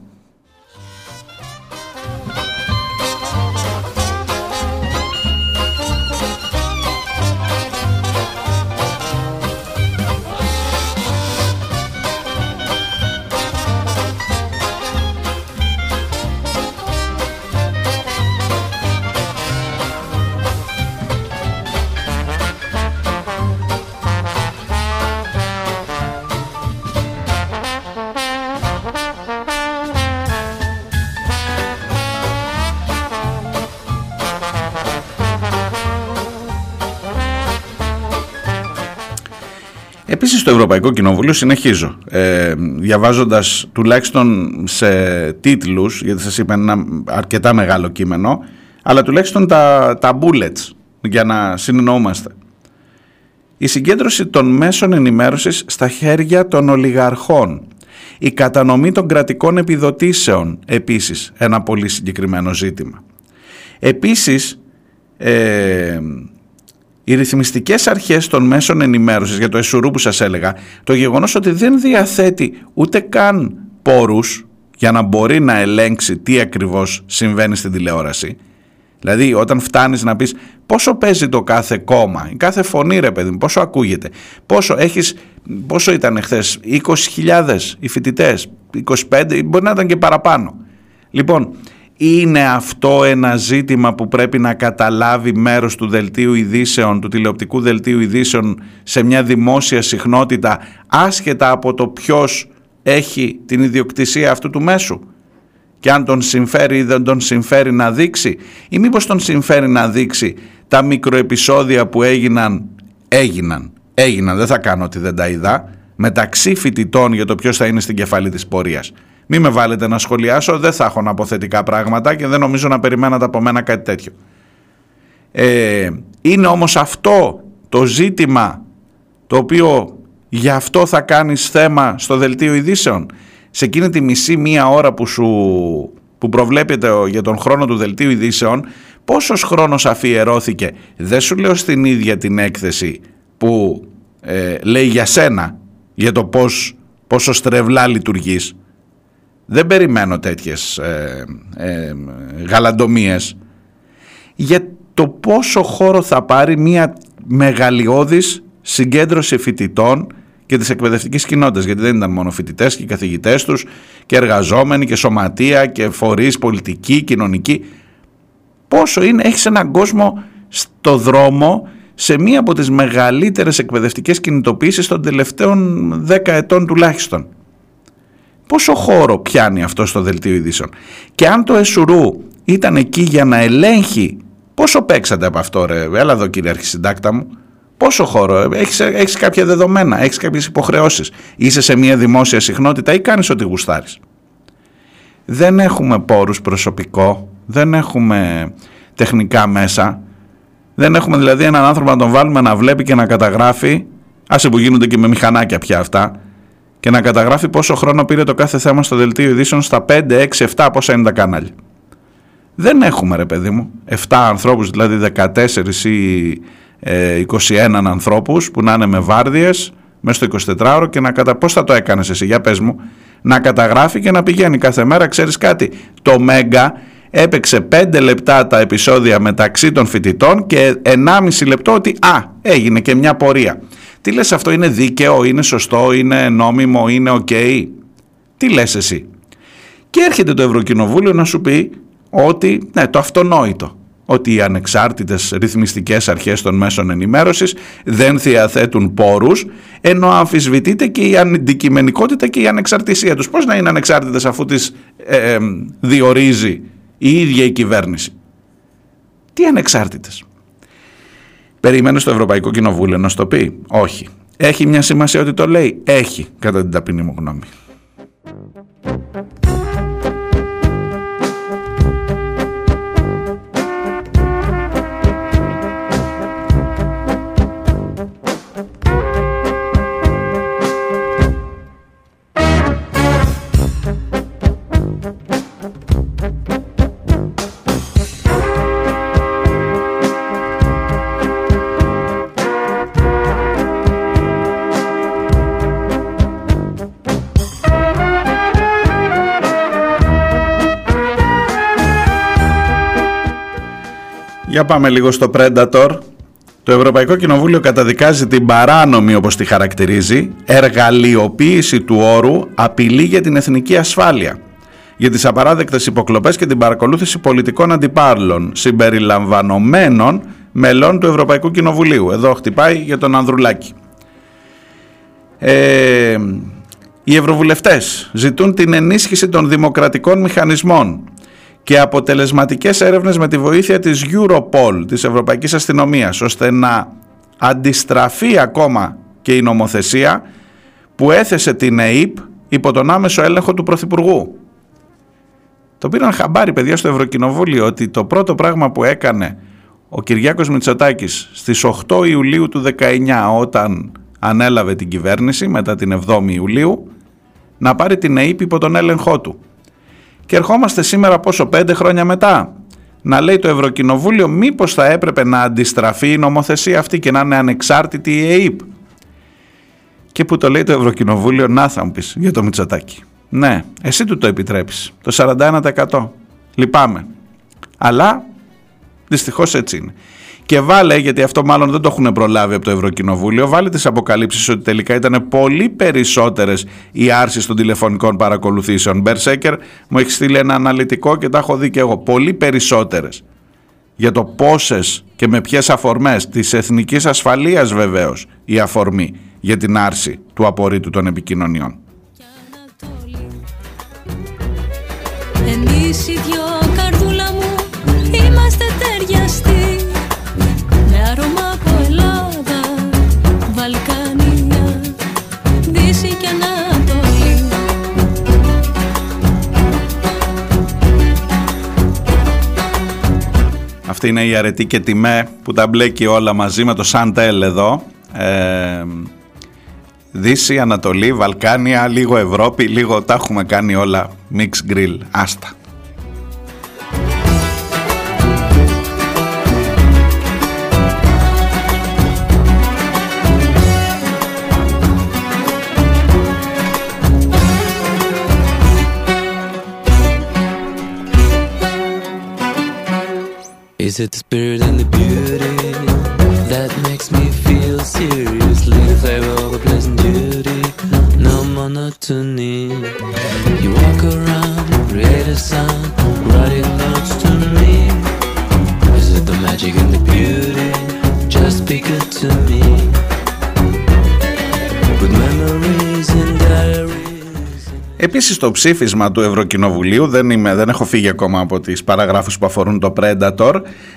Επίσης στο Ευρωπαϊκό Κοινοβούλιο συνεχίζω ε, διαβάζοντας τουλάχιστον σε τίτλους γιατί σας είπα ένα αρκετά μεγάλο κείμενο αλλά τουλάχιστον τα, τα bullets για να συνεννοούμαστε. Η συγκέντρωση των μέσων ενημέρωσης στα χέρια των ολιγαρχών. Η κατανομή των κρατικών επιδοτήσεων επίσης ένα πολύ συγκεκριμένο ζήτημα. Επίσης ε, οι ρυθμιστικές αρχές των μέσων ενημέρωσης για το εσουρού που σας έλεγα, το γεγονός ότι δεν διαθέτει ούτε καν πόρους για να μπορεί να ελέγξει τι ακριβώς συμβαίνει στην τηλεόραση. Δηλαδή όταν φτάνεις να πεις πόσο παίζει το κάθε κόμμα, η κάθε φωνή ρε παιδί μου, πόσο ακούγεται, πόσο, έχεις, πόσο ήταν χθες, 20.000 οι φοιτητές, 25, μπορεί να ήταν και παραπάνω. Λοιπόν, είναι αυτό ένα ζήτημα που πρέπει να καταλάβει μέρος του δελτίου ειδήσεων, του τηλεοπτικού δελτίου ειδήσεων σε μια δημόσια συχνότητα άσχετα από το ποιος έχει την ιδιοκτησία αυτού του μέσου. Και αν τον συμφέρει ή δεν τον συμφέρει να δείξει ή μήπως τον συμφέρει να δείξει τα μικροεπισόδια που έγιναν, έγιναν, έγιναν, δεν θα κάνω ότι δεν τα είδα, μεταξύ φοιτητών για το ποιος θα είναι στην κεφαλή της πορείας. Μην με βάλετε να σχολιάσω, δεν θα έχω να πω θετικά πράγματα και δεν νομίζω να περιμένατε από μένα κάτι τέτοιο. Ε, είναι όμως αυτό το ζήτημα το οποίο γι' αυτό θα κάνεις θέμα στο δελτίο ειδήσεων. Σε εκείνη τη μισή μία ώρα που, σου, που προβλέπεται για τον χρόνο του δελτίου ειδήσεων, πόσος χρόνος αφιερώθηκε, δεν σου λέω στην ίδια την έκθεση που ε, λέει για σένα, για το πώς, πόσο στρεβλά λειτουργείς, δεν περιμένω τέτοιες ε, ε, γαλαντομίες. Για το πόσο χώρο θα πάρει μια μεγαλειώδης συγκέντρωση φοιτητών και της εκπαιδευτικής κοινότητας γιατί δεν ήταν μόνο φοιτητές και οι καθηγητές τους και εργαζόμενοι και σωματεία και φορείς πολιτικοί, κοινωνικοί. Πόσο είναι, έχεις έναν κόσμο στο δρόμο σε μία από τις μεγαλύτερες εκπαιδευτικές κινητοποίησεις των τελευταίων δέκα ετών τουλάχιστον πόσο χώρο πιάνει αυτό στο δελτίο ειδήσεων; Και αν το Εσουρού ήταν εκεί για να ελέγχει, πόσο παίξατε από αυτό ρε, έλα εδώ κύριε αρχισυντάκτα μου, πόσο χώρο, έχεις, έχεις κάποια δεδομένα, έχεις κάποιες υποχρεώσεις, είσαι σε μια δημόσια συχνότητα ή κάνεις ό,τι γουστάρεις. Δεν έχουμε πόρους προσωπικό, δεν έχουμε τεχνικά μέσα, δεν έχουμε δηλαδή έναν άνθρωπο να τον βάλουμε να βλέπει και να καταγράφει, άσε που γίνονται και με μηχανάκια πια αυτά, και να καταγράφει πόσο χρόνο πήρε το κάθε θέμα στο δελτίο ειδήσεων στα 5, 6, 7 πόσα είναι τα κανάλια. Δεν έχουμε ρε παιδί μου 7 ανθρώπους δηλαδή 14 ή 21 ε, ανθρώπους που να είναι με βάρδιες μέσα στο 24ωρο και να κατα... πώς θα το έκανες εσύ για πες μου να καταγράφει και να πηγαίνει κάθε μέρα ξέρεις κάτι το Μέγκα έπαιξε 5 λεπτά τα επεισόδια μεταξύ των φοιτητών και 1,5 λεπτό ότι α έγινε και μια πορεία τι λες αυτό είναι δίκαιο, είναι σωστό, είναι νόμιμο, είναι οκ; Τι λες εσύ; Και έρχεται το Ευρωκοινοβούλιο να σου πει ότι, ναι, το αυτονόητο, ότι οι ανεξάρτητες ρυθμιστικές αρχές των μέσων ενημέρωσης δεν διαθέτουν πόρους, ενώ αμφισβητείται και η αντικειμενικότητα και η ανεξαρτησία τους. Πώς να είναι ανεξάρτητες αφού τις ε, ε, διορίζει η ίδια η κυβέρνηση; Τι ανεξάρτητες; Περιμένω στο Ευρωπαϊκό Κοινοβούλιο να στο πει. Όχι. Έχει μια σημασία ότι το λέει. Έχει, κατά την ταπεινή μου γνώμη. Για πάμε λίγο στο Predator. Το Ευρωπαϊκό Κοινοβούλιο καταδικάζει την παράνομη, όπως τη χαρακτηρίζει, εργαλειοποίηση του όρου απειλή για την εθνική ασφάλεια για τις απαράδεκτες υποκλοπές και την παρακολούθηση πολιτικών αντιπάρλων συμπεριλαμβανομένων μελών του Ευρωπαϊκού Κοινοβουλίου. Εδώ χτυπάει για τον Ανδρουλάκη. Ε, οι ευρωβουλευτές ζητούν την ενίσχυση των δημοκρατικών μηχανισμών και αποτελεσματικές έρευνες με τη βοήθεια της Europol, της Ευρωπαϊκής Αστυνομίας, ώστε να αντιστραφεί ακόμα και η νομοθεσία που έθεσε την ΕΕΠ υπό τον άμεσο έλεγχο του Πρωθυπουργού. Το πήραν χαμπάρι παιδιά στο Ευρωκοινοβούλιο ότι το πρώτο πράγμα που έκανε ο Κυριάκος Μητσοτάκης στις 8 Ιουλίου του 19 όταν ανέλαβε την κυβέρνηση μετά την 7η Ιουλίου να πάρει την ΕΕΠ υπό τον έλεγχό του. Και ερχόμαστε σήμερα πόσο πέντε χρόνια μετά; Να λέει το Ευρωκοινοβούλιο μήπως θα έπρεπε να αντιστραφεί η νομοθεσία αυτή και να είναι ανεξάρτητη η ΕΕΠ; Και που το λέει το Ευρωκοινοβούλιο να θα μου πεις για το Μητσοτάκι. Ναι, εσύ του το επιτρέπεις. Το 41%. Λυπάμαι. Αλλά δυστυχώς έτσι είναι. Και βάλε, γιατί αυτό μάλλον δεν το έχουν προλάβει από το Ευρωκοινοβούλιο, βάλε τις αποκαλύψεις ότι τελικά ήταν πολύ περισσότερες οι άρσεις των τηλεφωνικών παρακολουθήσεων. Μπερσέκερ μου έχεις στείλει ένα αναλυτικό και τα έχω δει και εγώ. Πολύ περισσότερες. Για το πόσες και με ποιες αφορμές της εθνικής ασφαλείας βεβαίως η αφορμή για την άρση του απορρίτου των επικοινωνιών. Εμείς οι δυο καρδούλα μου είμαστε ταιριαστοί Δύση και Ανατολή Αυτή είναι η αρετή και τιμέ που τα μπλέκει όλα μαζί με το Σαντέλ εδώ ε, Δύση, Ανατολή, Βαλκάνια, λίγο Ευρώπη, λίγο τα έχουμε κάνει όλα mix grill. Άστα. Is it the spirit and the beauty that makes me feel seriously the flavor of a pleasant duty? No monotony. You walk around, create a sound, writing notes to me. Is it the magic and the beauty? Just be good to me. Επίσης το ψήφισμα του Ευρωκοινοβουλίου, δεν, είμαι, δεν έχω φύγει ακόμα από τις παραγράφους που αφορούν το Predator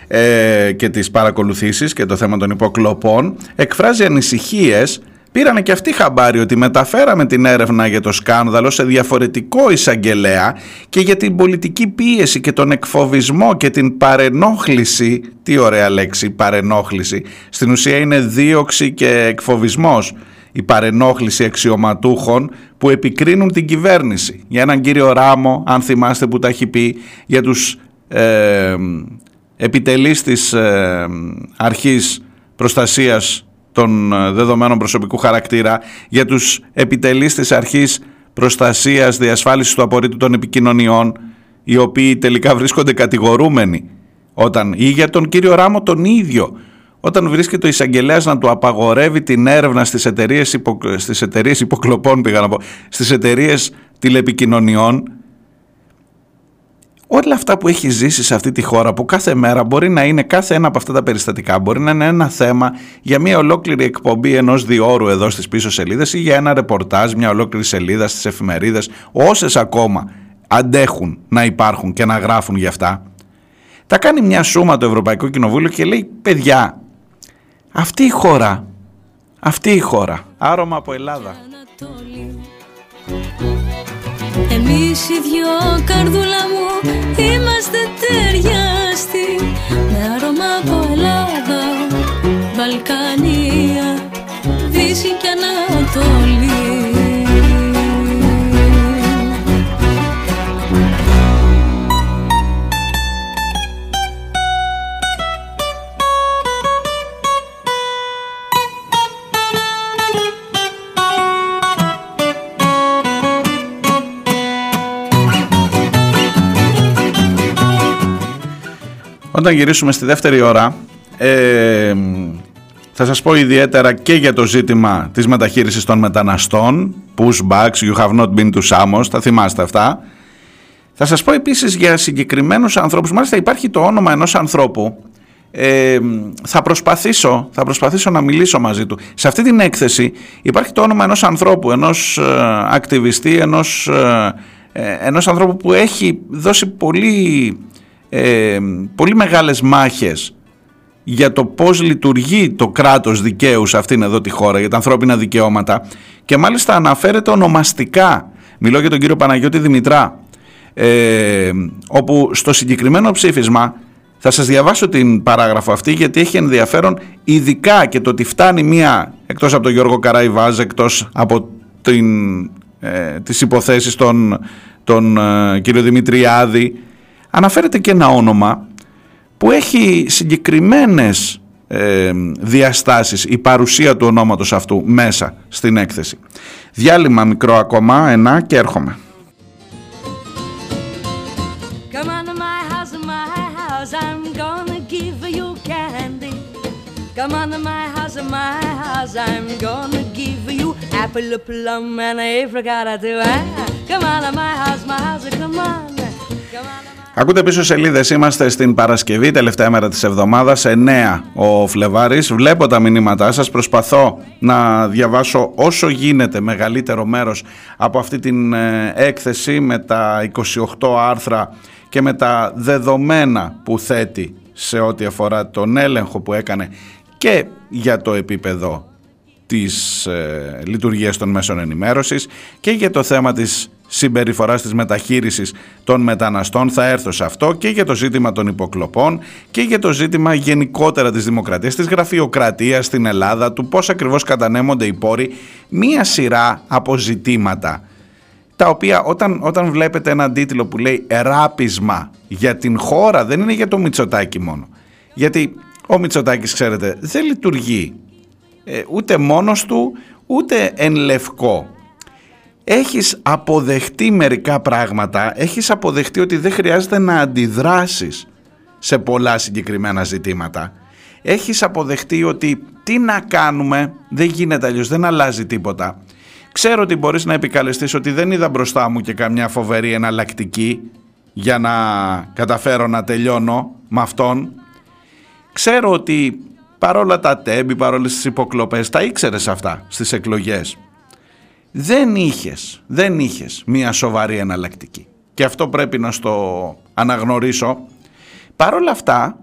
ε, και τις παρακολουθήσεις και το θέμα των υποκλοπών, εκφράζει ανησυχίες. Πήρανε και αυτοί χαμπάρι ότι μεταφέραμε την έρευνα για το σκάνδαλο σε διαφορετικό εισαγγελέα και για την πολιτική πίεση και τον εκφοβισμό και την παρενόχληση, τι ωραία λέξη παρενόχληση, στην ουσία είναι δίωξη και εκφοβισμός η παρενόχληση αξιωματούχων που επικρίνουν την κυβέρνηση. Για έναν κύριο Ράμο, αν θυμάστε που τα έχει πει, για τους ε, επιτελείς της ε, αρχής προστασίας των ε, δεδομένων προσωπικού χαρακτήρα, για τους επιτελείς της αρχής προστασίας διασφάλισης του απορρίτου των επικοινωνιών, οι οποίοι τελικά βρίσκονται κατηγορούμενοι όταν, ή για τον κύριο Ράμο τον ίδιο, όταν βρίσκεται ο εισαγγελέας να του απαγορεύει την έρευνα στις εταιρείες υπο, στις εταιρείες υποκλοπών, πήγα να πω, στις εταιρείες τηλεπικοινωνιών, όλα αυτά που έχει ζήσει σε αυτή τη χώρα που κάθε μέρα μπορεί να είναι κάθε ένα από αυτά τα περιστατικά μπορεί να είναι ένα θέμα για μια ολόκληρη εκπομπή ενός διόρου εδώ στις πίσω σελίδες ή για ένα ρεπορτάζ, μια ολόκληρη σελίδα στις εφημερίδες όσες ακόμα αντέχουν να υπάρχουν και να γράφουν γι' αυτά. Τα κάνει μια σούμα το Ευρωπαϊκό Κοινοβούλιο και λέει παιδιά αυτή η χώρα αυτή η χώρα. Άρωμα από Ελλάδα. Εμείς οι δυο καρδούλα μου είμαστε ταιριαστοί Με άρωμα από Ελλάδα, Βαλκανία, Δύση και Ανατολή Όταν γυρίσουμε στη δεύτερη ώρα, ε, θα σας πω ιδιαίτερα και για το ζήτημα της μεταχείρισης των μεταναστών, pushbacks, you have not been to Samos, θα θυμάστε αυτά. Θα σας πω επίσης για συγκεκριμένους ανθρώπους, μάλιστα υπάρχει το όνομα ενός ανθρώπου, ε, θα, προσπαθήσω, θα προσπαθήσω να μιλήσω μαζί του. Σε αυτή την έκθεση υπάρχει το όνομα ενός ανθρώπου, ενός ε, ακτιβιστή, ενός, ε, ε, ενός ανθρώπου που έχει δώσει πολύ ε, πολύ μεγάλες μάχες για το πώς λειτουργεί το κράτος δικαίου σε αυτήν εδώ τη χώρα, για τα ανθρώπινα δικαιώματα και μάλιστα αναφέρεται ονομαστικά. Μιλώ για τον κύριο Παναγιώτη Δημητρά, ε, όπου στο συγκεκριμένο ψήφισμα θα σας διαβάσω την παράγραφο αυτή γιατί έχει ενδιαφέρον ειδικά και το ότι φτάνει μία, εκτός από τον Γιώργο Καραϊβάζ, εκτός από την, ε, τις υποθέσεις των, τον ε, κύριο Δημητριάδη, αναφέρεται και ένα όνομα που έχει συγκεκριμένες ε, διαστάσεις η παρουσία του ονόματος αυτού μέσα στην έκθεση. Διάλειμμα μικρό ακόμα, ένα και έρχομαι. Come on to my house, my house, I'm gonna give you apple, plum, and apricot too. Come on to my house, my house, come on. Come on. Ακούτε πίσω σελίδες. Είμαστε στην Παρασκευή, τελευταία μέρα της εβδομάδας, 9 ο Φλεβάρης. Βλέπω τα μηνύματά σας. Προσπαθώ να διαβάσω όσο γίνεται μεγαλύτερο μέρος από αυτή την ε, έκθεση με τα 28 άρθρα και με τα δεδομένα που θέτει σε ό,τι αφορά τον έλεγχο που έκανε και για το επίπεδο της ε, λειτουργίας των μέσων ενημέρωσης και για το θέμα της συμπεριφοράς της μεταχείρισης των μεταναστών. Θα έρθω σε αυτό και για το ζήτημα των υποκλοπών και για το ζήτημα γενικότερα της δημοκρατίας, της γραφειοκρατίας στην Ελλάδα, του πώς ακριβώς κατανέμονται οι πόροι, μία σειρά από ζητήματα τα οποία όταν, όταν βλέπετε έναν τίτλο που λέει «Εράπισμα για την χώρα» δεν είναι για το Μητσοτάκη μόνο. Γιατί ο Μητσοτάκης, ξέρετε, δεν λειτουργεί ε, ούτε μόνος του, ούτε εν λευκό έχεις αποδεχτεί μερικά πράγματα, έχεις αποδεχτεί ότι δεν χρειάζεται να αντιδράσεις σε πολλά συγκεκριμένα ζητήματα. Έχεις αποδεχτεί ότι τι να κάνουμε, δεν γίνεται αλλιώς, δεν αλλάζει τίποτα. Ξέρω ότι μπορείς να επικαλεστείς ότι δεν είδα μπροστά μου και καμιά φοβερή εναλλακτική για να καταφέρω να τελειώνω με αυτόν. Ξέρω ότι παρόλα τα τέμπη, παρόλες τις υποκλοπές, τα ήξερες αυτά στις εκλογές δεν είχες, δεν είχες μία σοβαρή εναλλακτική. Και αυτό πρέπει να στο αναγνωρίσω. Παρ' όλα αυτά,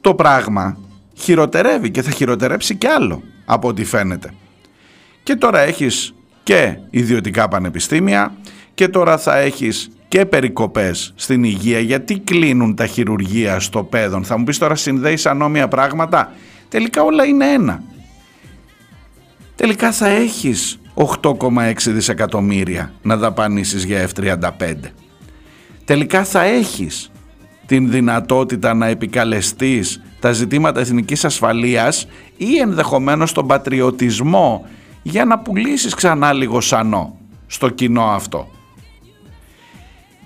το πράγμα χειροτερεύει και θα χειροτερέψει κι άλλο από ό,τι φαίνεται. Και τώρα έχεις και ιδιωτικά πανεπιστήμια και τώρα θα έχεις και περικοπές στην υγεία γιατί κλείνουν τα χειρουργεία στο παιδόν. Θα μου πεις τώρα συνδέεις ανώμια πράγματα; Τελικά όλα είναι ένα. Τελικά θα έχεις 8,6 δισεκατομμύρια να δαπανίσεις για F-35. Τελικά θα έχεις την δυνατότητα να επικαλεστείς τα ζητήματα εθνικής ασφαλείας ή ενδεχομένως τον πατριωτισμό για να πουλήσεις ξανά λίγο σανό στο κοινό αυτό.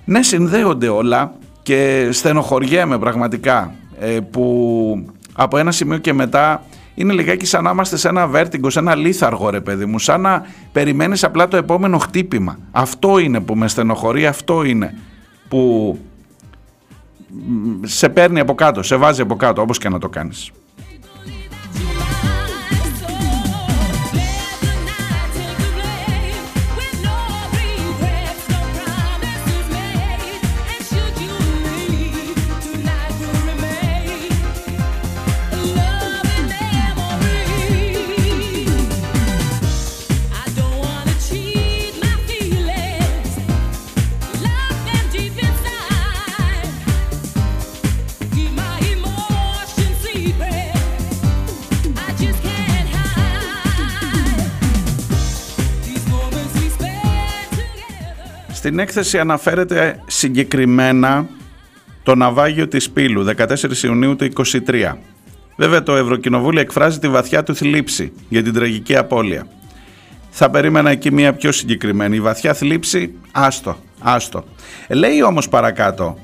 Ναι, συνδέονται όλα και στενοχωριέμαι πραγματικά ε, που από ένα σημείο και μετά είναι λιγάκι σαν να είμαστε σε ένα βέρτιγκο, σε ένα λίθαργο ρε παιδί μου, σαν να περιμένεις απλά το επόμενο χτύπημα. Αυτό είναι που με στενοχωρεί, αυτό είναι που σε παίρνει από κάτω, σε βάζει από κάτω, όπως και να το κάνεις. Στην έκθεση αναφέρεται συγκεκριμένα το ναυάγιο της Πύλου 14 Ιουνίου του 23. Βέβαια το Ευρωκοινοβούλιο εκφράζει τη βαθιά του θλίψη για την τραγική απώλεια. Θα περίμενα εκεί μια πιο συγκεκριμένη. Η βαθιά θλίψη, άστο, άστο. Λέει όμως παρακάτω,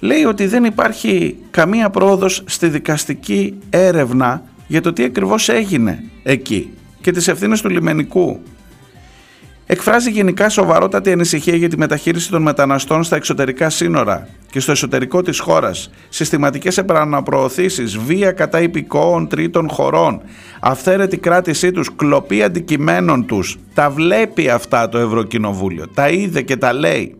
λέει ότι δεν υπάρχει καμία πρόοδος στη δικαστική έρευνα για το τι ακριβώς έγινε εκεί και τις ευθύνες του λιμενικού εκφράζει γενικά σοβαρότατη ανησυχία για τη μεταχείριση των μεταναστών στα εξωτερικά σύνορα και στο εσωτερικό της χώρας, συστηματικές επαναπροωθήσεις, βία κατά υπηκόων τρίτων χωρών, αυθαίρετη κράτησή τους, κλοπή αντικειμένων τους. Τα βλέπει αυτά το Ευρωκοινοβούλιο, τα είδε και τα λέει.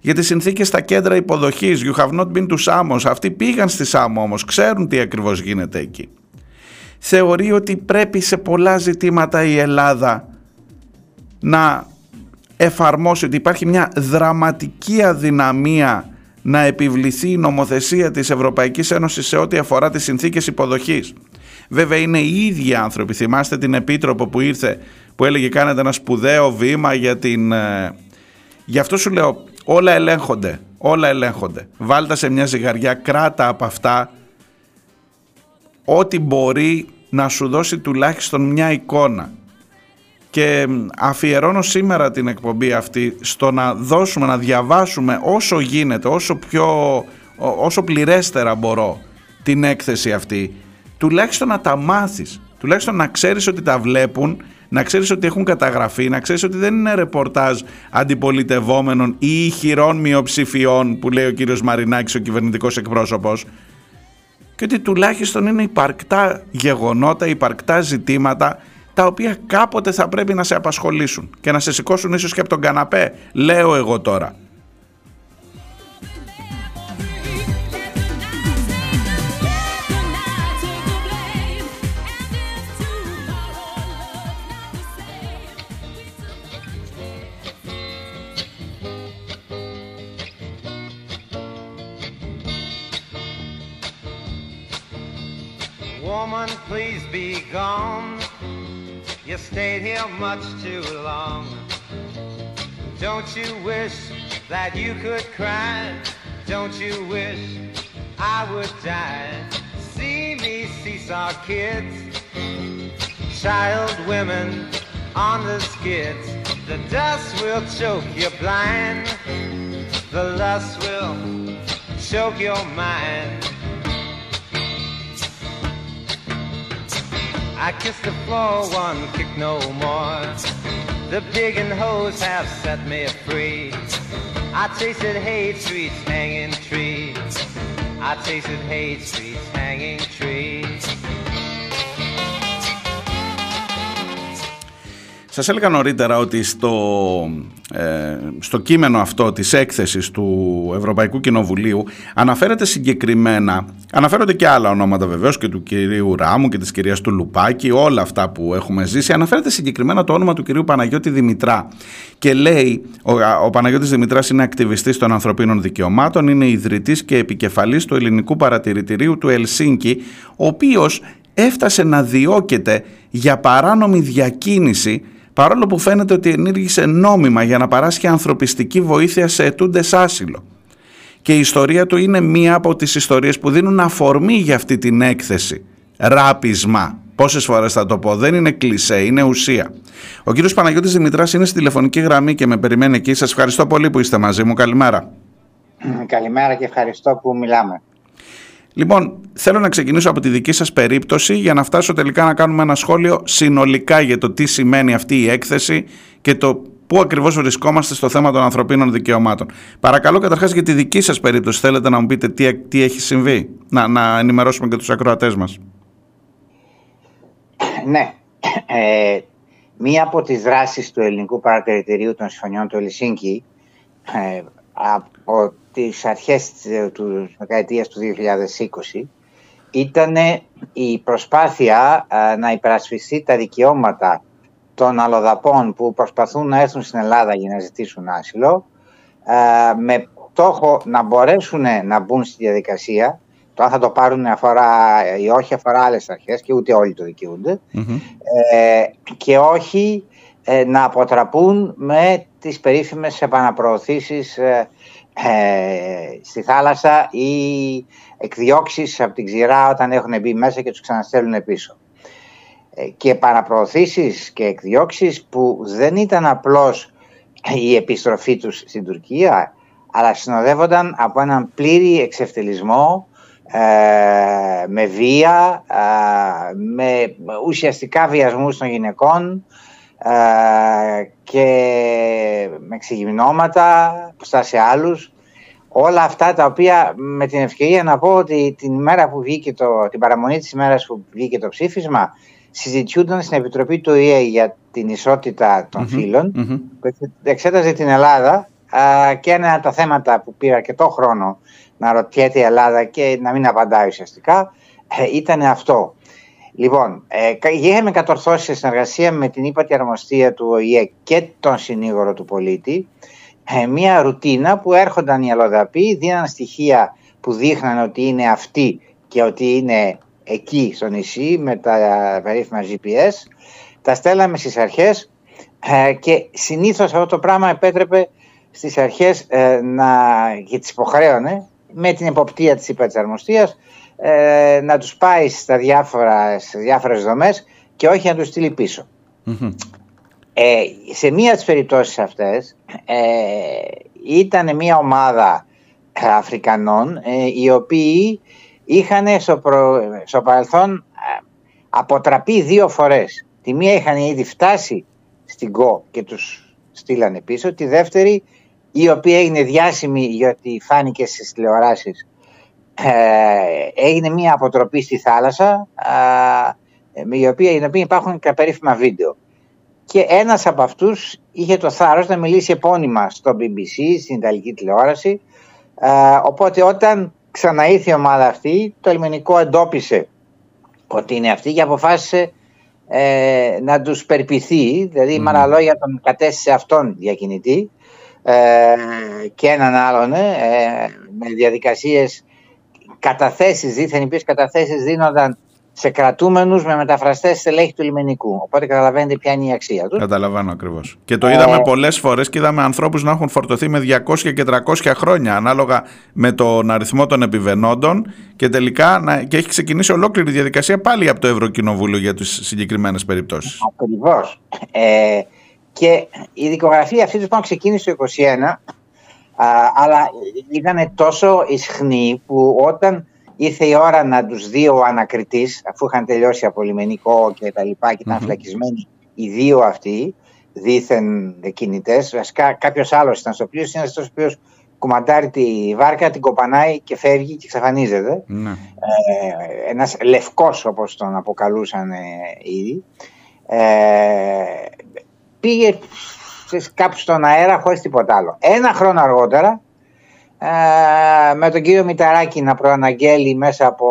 Για τις συνθήκες στα κέντρα υποδοχής, you have not been to Samos, αυτοί πήγαν στη Σάμο όμως, ξέρουν τι ακριβώς γίνεται εκεί. Θεωρεί ότι πρέπει σε πολλά ζητήματα η Ελλάδα να εφαρμόσει ότι υπάρχει μια δραματική αδυναμία να επιβληθεί η νομοθεσία της Ευρωπαϊκής Ένωσης σε ό,τι αφορά τις συνθήκες υποδοχής. Βέβαια είναι οι ίδιοι άνθρωποι, θυμάστε την Επίτροπο που ήρθε που έλεγε κάνετε ένα σπουδαίο βήμα για την... Ε, γι' αυτό σου λέω όλα ελέγχονται, όλα ελέγχονται. Βάλτα σε μια ζυγαριά, κράτα από αυτά ό,τι μπορεί να σου δώσει τουλάχιστον μια εικόνα και αφιερώνω σήμερα την εκπομπή αυτή στο να δώσουμε, να διαβάσουμε όσο γίνεται, όσο πιο, όσο πληρέστερα μπορώ την έκθεση αυτή, τουλάχιστον να τα μάθεις, τουλάχιστον να ξέρεις ότι τα βλέπουν, να ξέρεις ότι έχουν καταγραφεί, να ξέρεις ότι δεν είναι ρεπορτάζ αντιπολιτευόμενων ή ηχηρών μειοψηφιών που λέει ο κύριος Μαρινάκης, ο κυβερνητικός εκπρόσωπος, και ότι τουλάχιστον είναι υπαρκτά γεγονότα, υπαρκτά ζητήματα τα οποία κάποτε θα πρέπει να σε απασχολήσουν και να σε σηκώσουν ίσως και από τον καναπέ, λέω εγώ τώρα. Woman, please be gone. You stayed here much too long. Don't you wish that you could cry? Don't you wish I would die? See me seesaw kids, child women on the skids. The dust will choke you blind. The lust will choke your mind. I kiss the floor, one kick no more. The pig and hose have set me free. I tasted hate streets, hanging trees. I tasted hate streets, hanging trees. Σας έλεγα νωρίτερα ότι στο, ε, στο κείμενο αυτό της έκθεσης του Ευρωπαϊκού Κοινοβουλίου αναφέρεται συγκεκριμένα, αναφέρονται και άλλα ονόματα βεβαίως και του κυρίου Ράμου και της κυρίας του Λουπάκη, όλα αυτά που έχουμε ζήσει, αναφέρεται συγκεκριμένα το όνομα του κυρίου Παναγιώτη Δημητρά. Και λέει, ο, ο Παναγιώτης Δημητράς είναι ακτιβιστής των ανθρωπίνων δικαιωμάτων, είναι ιδρυτής και επικεφαλής του ελληνικού παρατηρητηρίου του Ελσίνκη, ο οποίος έφτασε να διώκεται για παράνομη διακίνηση παρόλο που φαίνεται ότι ενήργησε νόμιμα για να παράσχει ανθρωπιστική βοήθεια σε ετούντες άσυλο. Και η ιστορία του είναι μία από τις ιστορίες που δίνουν αφορμή για αυτή την έκθεση. Ράπισμα. Πόσες φορές θα το πω, δεν είναι κλισέ, είναι ουσία. Ο κύριος Παναγιώτης Δημητράς είναι στη τηλεφωνική γραμμή και με περιμένει εκεί. Σας ευχαριστώ πολύ που είστε μαζί μου. Καλημέρα. Καλημέρα και ευχαριστώ που μιλάμε. Λοιπόν, θέλω να ξεκινήσω από τη δική σας περίπτωση για να φτάσω τελικά να κάνουμε ένα σχόλιο συνολικά για το τι σημαίνει αυτή η έκθεση και το πού ακριβώς βρισκόμαστε στο θέμα των ανθρωπίνων δικαιωμάτων. Παρακαλώ καταρχάς για τη δική σας περίπτωση θέλετε να μου πείτε τι, τι έχει συμβεί, να, να ενημερώσουμε και τους ακροατές μας. Ναι. Ε, μία από τις δράσεις του Ελληνικού Παρατηρητηρίου των Συμφωνιών του Ελσίνκη ε, από τις αρχές του δεκαετίας του 2020 ήταν η προσπάθεια να υπερασπιστεί τα δικαιώματα των αλλοδαπών που προσπαθούν να έρθουν στην Ελλάδα για να ζητήσουν άσυλο με στόχο να μπορέσουν να μπουν στη διαδικασία. Το αν θα το πάρουν αφορά ή όχι αφορά άλλες αρχές και ούτε όλοι το δικαιούνται. Ε, και όχι ε, να αποτραπούν με τις περίφημες επαναπροωθήσεις ε, ε, στη θάλασσα ή εκδιώξεις από την ξηρά όταν έχουν μπει μέσα και τους ξαναστέλνουν πίσω. Ε, και επαναπροωθήσεις και εκδιώξεις που δεν ήταν απλώς η επιστροφή τους στην Τουρκία αλλά συνοδεύονταν από έναν πλήρη εξευτελισμό ε, με βία, ε, με ουσιαστικά βιασμούς των γυναικών ε, και με ξεγυμνώματα μπροστά σε άλλους. Όλα αυτά τα οποία με την ευκαιρία να πω ότι την ημέρα που βγήκε το, την παραμονή της ημέρας που βγήκε το ψήφισμα συζητιούνταν στην Επιτροπή του ΙΕ για την ισότητα των φύλων που εξέταζε την Ελλάδα και ένα από τα θέματα που πήρα αρκετό χρόνο να ρωτιέται η Ελλάδα και να μην απαντάει ουσιαστικά ε, ήταν αυτό. Λοιπόν, ε, είχαμε κατορθώσει σε συνεργασία με την ύπατη αρμοστία του ΟΗΕ και τον συνήγορο του πολίτη ε, μια ρουτίνα που έρχονταν οι αλλοδαποί, δίναν στοιχεία που δείχναν ότι είναι αυτοί και ότι είναι εκεί στο νησί με τα περίφημα GPS. Τα στέλναμε στις αρχές ε, και συνήθως αυτό το πράγμα επέτρεπε στις αρχές ε, να, και τις υποχρέωνε με την εποπτεία της υπερτσαρμοστίας ε, να τους πάει στα διάφορα, σε διάφορες δομές και όχι να τους στείλει Ε, σε μία από τις περιπτώσεις αυτές ε, ήταν μία ομάδα Αφρικανών ε, οι οποίοι είχαν στο, προ, στο παρελθόν ε, αποτραπεί δύο φορές. Τη μία είχαν ήδη φτάσει στην ΚΟ και τους στείλανε πίσω, τη δεύτερη η οποία έγινε διάσημη γιατί φάνηκε στις τηλεοράσεις ε, έγινε μια αποτροπή στη θάλασσα με η οποία, η οποία υπάρχουν και περίφημα βίντεο. Και ένας από αυτούς είχε το θάρρος να μιλήσει επώνυμα στο BBC, στην Ιταλική τηλεόραση. οπότε όταν ξαναήρθε η ομάδα αυτή, το ελληνικό εντόπισε ότι είναι αυτή και αποφάσισε ε, να τους περπιθεί, δηλαδή mm. με άλλα λόγια τον κατέστησε αυτόν διακινητή ε, και έναν άλλον ε, με διαδικασίες καταθέσεις, δίθεν οι καταθέσεις δίνονταν σε κρατούμενους με μεταφραστές στελέχη του λιμενικού. Οπότε καταλαβαίνετε ποια είναι η αξία τους. Καταλαβαίνω ακριβώς. Και το είδαμε ε... πολλές φορές και είδαμε ανθρώπους να έχουν φορτωθεί με 200 και 300 χρόνια ανάλογα με τον αριθμό των επιβενόντων και τελικά να... και έχει ξεκινήσει ολόκληρη διαδικασία πάλι από το Ευρωκοινοβούλιο για τις συγκεκριμένες περιπτώσεις. Ακριβώς. Ε, και η δικογραφία αυτή λοιπόν ξεκίνησε το 2021 αλλά ήταν τόσο ισχνή που όταν ήρθε η ώρα να τους δει ο ανακριτής αφού είχαν τελειώσει από λιμενικό και τα λοιπά και ηταν φυλακισμένοι οι δύο αυτοί δίθεν κινητές βασικά κάποιος άλλος ήταν στο πλοίο είναι αυτός ο οποίος κουμαντάρει τη βάρκα, την κοπανάει και φεύγει και εξαφανίζεται. Ναι. Ε, ένας λευκός όπως τον αποκαλούσαν ε, ήδη. Ε, πήγε κάπου στον αέρα χωρίς τίποτα άλλο. Ένα χρόνο αργότερα ε, με τον κύριο Μηταράκη να προαναγγέλει μέσα από